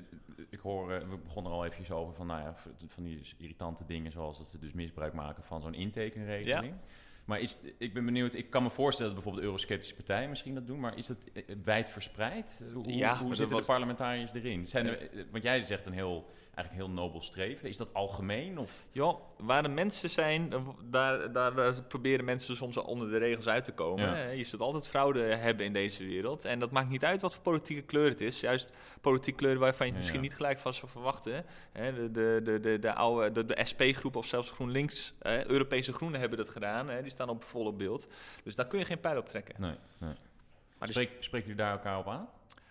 [SPEAKER 7] ik- hoor, eh, we begonnen er al eventjes over van, nou ja, van die irritante dingen zoals dat ze dus misbruik maken van zo'n intekenregeling. Maar is, ik ben benieuwd, ik kan me voorstellen dat bijvoorbeeld de eurosceptische partijen misschien dat doen, maar is dat eh, wijd verspreid? Hoe,
[SPEAKER 5] Ja,
[SPEAKER 7] hoe zitten
[SPEAKER 5] was-
[SPEAKER 7] de parlementariërs erin? Zijn er, eh, want jij zegt een heel, eigenlijk heel nobel streven. Is dat algemeen? Of?
[SPEAKER 5] Joh, waar de mensen zijn, daar, daar, daar proberen mensen soms onder de regels uit te komen.
[SPEAKER 7] Ja.
[SPEAKER 5] Eh, Je zult altijd fraude hebben in deze wereld. En dat maakt niet uit wat voor politieke kleur het is. Juist politieke kleuren waarvan je het
[SPEAKER 7] Ja,
[SPEAKER 5] misschien
[SPEAKER 7] ja.
[SPEAKER 5] niet gelijk van zou verwachten. De, de, de, de, de, oude, de, de SP-groep of zelfs GroenLinks, eh, Europese Groenen hebben dat gedaan. Hè. Die staan op volle beeld. Dus daar kun je geen pijl op trekken.
[SPEAKER 7] Nee, nee.
[SPEAKER 1] Maar dus-
[SPEAKER 7] Spreek, spreken jullie daar elkaar op aan?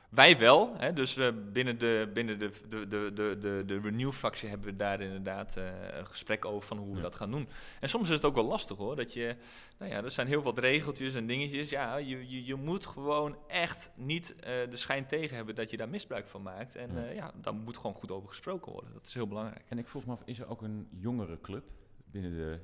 [SPEAKER 5] Wij wel, hè, dus eh, binnen, de, binnen de, de, de, de, de, Renew-fractie hebben we daar inderdaad eh, een gesprek over van hoe we
[SPEAKER 7] Ja.
[SPEAKER 5] dat gaan doen. En soms is het ook wel lastig hoor, dat je, nou ja, er zijn heel wat regeltjes en dingetjes. Ja, je, je, je moet gewoon echt niet eh, de schijn tegen hebben dat je daar misbruik van maakt. En
[SPEAKER 7] Ja.
[SPEAKER 5] ja. ja, daar moet gewoon goed over gesproken worden. Dat is heel belangrijk.
[SPEAKER 7] En ik vroeg me af, is er ook een jongere club binnen de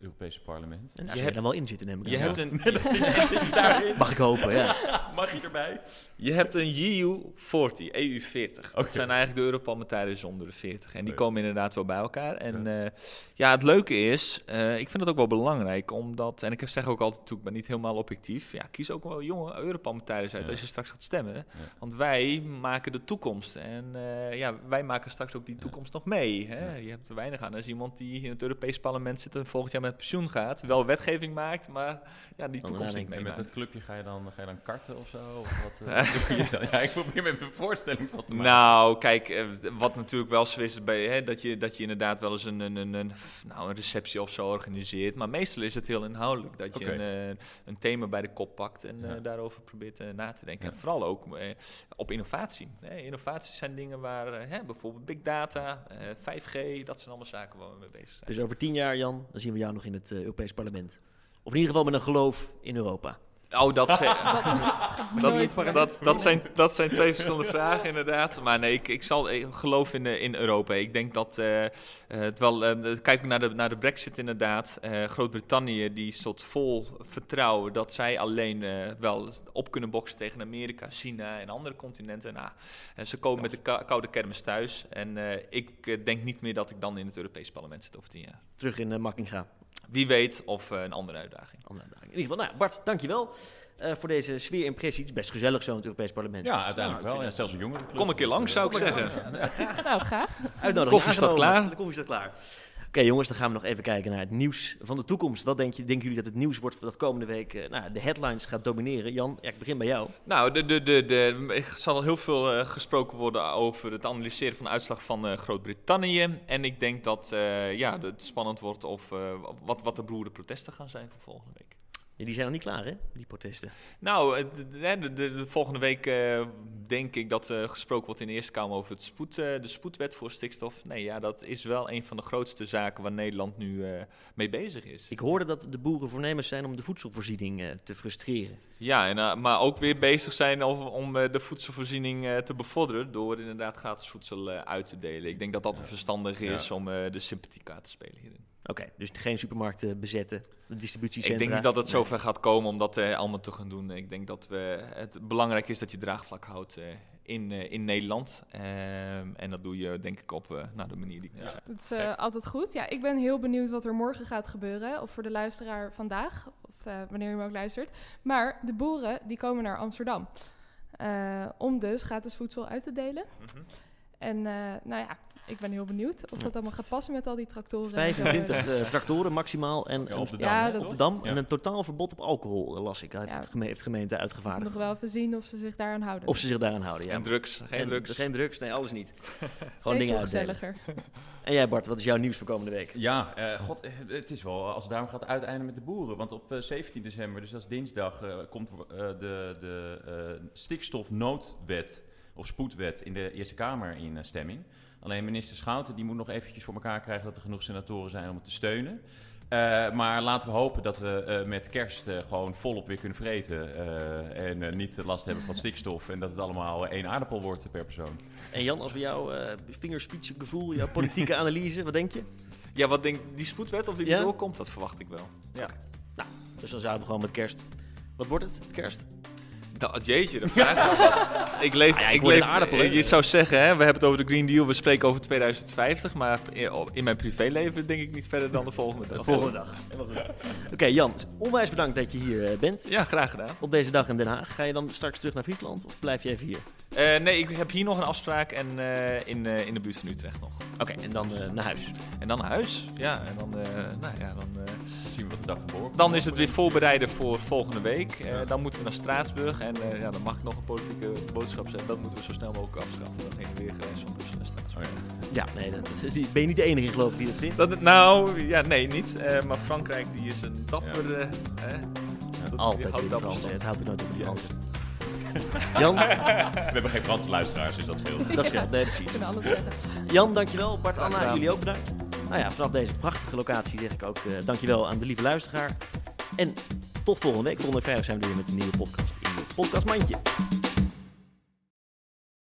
[SPEAKER 7] Europese parlement?
[SPEAKER 1] En daar
[SPEAKER 5] Je
[SPEAKER 1] zou je
[SPEAKER 5] hebt-
[SPEAKER 1] dan wel in zitten, neem ik
[SPEAKER 5] Je hebt
[SPEAKER 1] Ja.
[SPEAKER 5] een,
[SPEAKER 1] Mag ik hopen, ja.
[SPEAKER 7] Mag je erbij?
[SPEAKER 5] Je hebt een EU40, EU40. Dat
[SPEAKER 7] Oké.
[SPEAKER 5] zijn eigenlijk de Europarlementariërs onder de 40. En die komen inderdaad wel bij elkaar. En ja, ja het leuke is, eh, ik vind het ook wel belangrijk, omdat, en ik zeg ook altijd, ik ben niet helemaal objectief. Ja, kies ook wel jonge Europarlementariërs uit
[SPEAKER 7] Ja.
[SPEAKER 5] als je straks gaat stemmen. Want wij maken de toekomst. En eh, ja, wij maken straks ook die toekomst nog mee. Hè? Je hebt er weinig aan als iemand die in het Europees parlement zit en volgend jaar met pensioen gaat. Wel wetgeving maakt, maar ja, die toekomst niet
[SPEAKER 7] En met dat clubje ga je dan, ga je dan karten of zo? Of wat, eh, wat doe je dan? Ja, ik probeer me even een voorstelling van te maken.
[SPEAKER 5] Nou, kijk, eh, wat natuurlijk wel zo is, bij, hè, dat, je, dat je inderdaad wel eens een, een, een, een, nou, een receptie of zo organiseert. Maar meestal is het heel inhoudelijk. Dat je een, eh, een thema bij de kop pakt en eh, daarover probeert eh, na te denken.
[SPEAKER 7] Ja.
[SPEAKER 5] En vooral ook op innovatie. Hè. Innovaties zijn dingen waar, hè, bijvoorbeeld big data, eh, 5G, dat zijn allemaal zaken waar we mee bezig zijn.
[SPEAKER 1] Dus over tien jaar, Jan, dan zien we jou nog in het eh, Europees Parlement. Of in ieder geval met een geloof in Europa.
[SPEAKER 5] Oh, dat, zijn- dat, dat, dat, dat, zijn, dat zijn twee verschillende vragen, inderdaad. Maar nee, ik, ik, zal, ik geloof in, de, in Europa. Ik denk dat eh, eh, het wel. eh, kijk ook naar de, naar de Brexit, inderdaad. Eh, Groot-Brittannië die tot vol vertrouwen dat zij alleen eh, wel op kunnen boksen tegen Amerika, China en andere continenten. Nou, eh, ze komen met de kou- koude kermis thuis. En eh, ik eh, denk niet meer dat ik dan in het Europees Parlement zit over tien jaar.
[SPEAKER 1] Terug in uh, Makkinga.
[SPEAKER 5] Wie weet of uh, een andere uitdaging.
[SPEAKER 1] Andere uitdaging. In ieder geval, nou, Bart, dankjewel uh, voor deze sfeerimpressie. Het is best gezellig zo in het Europees Parlement.
[SPEAKER 7] Ja, uiteindelijk nou, wel. Ja, zelfs een jongere club.
[SPEAKER 5] Kom een keer langs, zou ik zeggen.
[SPEAKER 10] Ja, ja, graag. Nou, graag.
[SPEAKER 1] Uitnodiging
[SPEAKER 5] Koffie staat klaar.
[SPEAKER 1] De koffie staat klaar. Oké jongens, dan gaan we nog even kijken naar het nieuws van de toekomst. Wat denk je, denken jullie dat het nieuws wordt dat komende week uh, nou, de headlines gaat domineren? Jan, ja, ik begin bij jou.
[SPEAKER 5] Nou, de, de, de, de, er zal al heel veel uh, gesproken worden over het analyseren van de uitslag van uh, Groot-Brittannië. En ik denk dat ja, het spannend wordt of wat, wat de beroerde protesten gaan zijn voor volgende week.
[SPEAKER 1] Ja, die zijn nog niet klaar, hè, die protesten?
[SPEAKER 5] Nou, de, de, de, de volgende week uh, denk ik dat uh, gesproken wordt in de Eerste Kamer over het spoed, uh, de spoedwet voor stikstof. Nee, ja, dat is wel een van de grootste zaken waar Nederland nu mee bezig is.
[SPEAKER 1] Ik hoorde dat de boeren voornemens zijn om de voedselvoorziening te frustreren.
[SPEAKER 5] Ja, en, maar ook weer bezig zijn om de voedselvoorziening te bevorderen door inderdaad gratis voedsel uit te delen. Ik denk dat dat ja. verstandig is ja. om de sympathiekaart te spelen hierin.
[SPEAKER 1] Oké, okay, dus geen supermarkten bezetten, distributiecentra?
[SPEAKER 5] Ik denk niet dat het zover nee. gaat komen om dat uh, allemaal te gaan doen. Ik denk dat we, het belangrijk is dat je draagvlak houdt uh, in, uh, in Nederland. en dat doe je denk ik op nou, de manier die ik
[SPEAKER 10] ja. zei. Dat is altijd goed. Ja, ik ben heel benieuwd wat er morgen gaat gebeuren. Of voor de luisteraar vandaag, of wanneer u me ook luistert. Maar de boeren die komen naar Amsterdam. om dus gratis voedsel uit te delen. Mm -hmm. En eh, nou ja, ik ben heel benieuwd of dat allemaal gaat passen met al die tractoren. en zo.
[SPEAKER 1] 25 eh, tractoren maximaal en
[SPEAKER 7] Ja, op de
[SPEAKER 1] en-
[SPEAKER 7] Dam,
[SPEAKER 10] Ja, dat-
[SPEAKER 1] op de Dam.
[SPEAKER 7] Ja.
[SPEAKER 1] En een totaal verbod op alcohol, eh, las ik. Heeft,
[SPEAKER 10] Ja.
[SPEAKER 1] het geme- heeft de gemeente uitgevaardigd.
[SPEAKER 10] nog wel even zien of ze zich daaraan houden.
[SPEAKER 1] Of ze zich daaraan houden, ja.
[SPEAKER 5] En drugs, geen
[SPEAKER 1] En
[SPEAKER 5] drugs.
[SPEAKER 1] Geen drugs, nee, alles niet. Gewoon
[SPEAKER 10] Steeds
[SPEAKER 1] dingen uitdelen. En jij Bart, wat is jouw nieuws voor komende week?
[SPEAKER 7] Ja, eh, god, het is wel als het daarom gaat uiteinden met de boeren. Want op eh, 17 december, dus dat is dinsdag, eh, komt eh, de, de eh, stikstofnoodwet of spoedwet in de Eerste Kamer in stemming. Alleen minister Schouten die moet nog eventjes voor elkaar krijgen dat er genoeg senatoren zijn om het te steunen. Eh, maar laten we hopen dat we eh, met kerst eh, gewoon volop weer kunnen vreten. eh, en eh, niet last hebben van stikstof. En dat het allemaal één aardappel wordt per persoon.
[SPEAKER 1] En Jan, als we jouw uh, vingerspitsengevoel, jouw politieke analyse, wat denk je?
[SPEAKER 5] Ja, wat denk die spoedwet of die
[SPEAKER 1] Ja?
[SPEAKER 5] doorkomt, dat verwacht ik wel. Ja.
[SPEAKER 1] Nou, dus dan zouden we gewoon met kerst. Wat wordt het? met Kerst?
[SPEAKER 5] Dat, jeetje, de vraag. ik leef,
[SPEAKER 1] Ah ja, ik
[SPEAKER 5] leef,
[SPEAKER 1] aardappel?
[SPEAKER 5] Je zou zeggen, hè, we hebben het over de Green Deal, we spreken over 2050, maar in, mijn privéleven denk ik niet verder dan de volgende dag.
[SPEAKER 1] De volgende dag. Oké, Jan, onwijs bedankt dat je hier eh, bent.
[SPEAKER 5] Ja, graag gedaan.
[SPEAKER 1] Op deze dag in Den Haag. Ga je dan straks terug naar Friesland of blijf je even hier?
[SPEAKER 5] Eh, nee, ik heb hier nog een afspraak en eh, in, in de buurt van Utrecht nog.
[SPEAKER 1] Oké, en dan naar huis.
[SPEAKER 5] En dan naar huis. Ja, en dan, nou ja, dan,
[SPEAKER 7] Zien we wat de dag morgen.
[SPEAKER 5] dan is het weer voorbereiden voor volgende week. Dan moeten we naar Straatsburg en eh, ja, dan mag ik nog een politieke boodschap zeggen. Dat moeten we zo snel mogelijk afschaffen. Dat heen en weer gereisd van Brussel Straatsburg.
[SPEAKER 1] Ja, nee, dat, ben je niet de enige geloof ik die dat vindt?
[SPEAKER 5] Dat, nou, ja, nee, niet. Eh, maar Frankrijk die is een dappere... hè, dat- die
[SPEAKER 1] Altijd
[SPEAKER 5] houdt dapper
[SPEAKER 1] Fransen. Het houdt ook nooit op die
[SPEAKER 5] Ja.
[SPEAKER 1] Fransen. Jan?
[SPEAKER 7] We hebben geen Franse luisteraars, dus dat scheelt.
[SPEAKER 1] Dat scheelt, nee precies.
[SPEAKER 10] alles zeggen.
[SPEAKER 1] Jan, dankjewel. Bart, Anna, jullie ook bedankt. Nou ja, vanaf deze prachtige locatie zeg ik ook eh, dankjewel aan de lieve luisteraar. En tot volgende week. Volgende week vrijdag zijn we weer met een nieuwe podcast podcastmandje.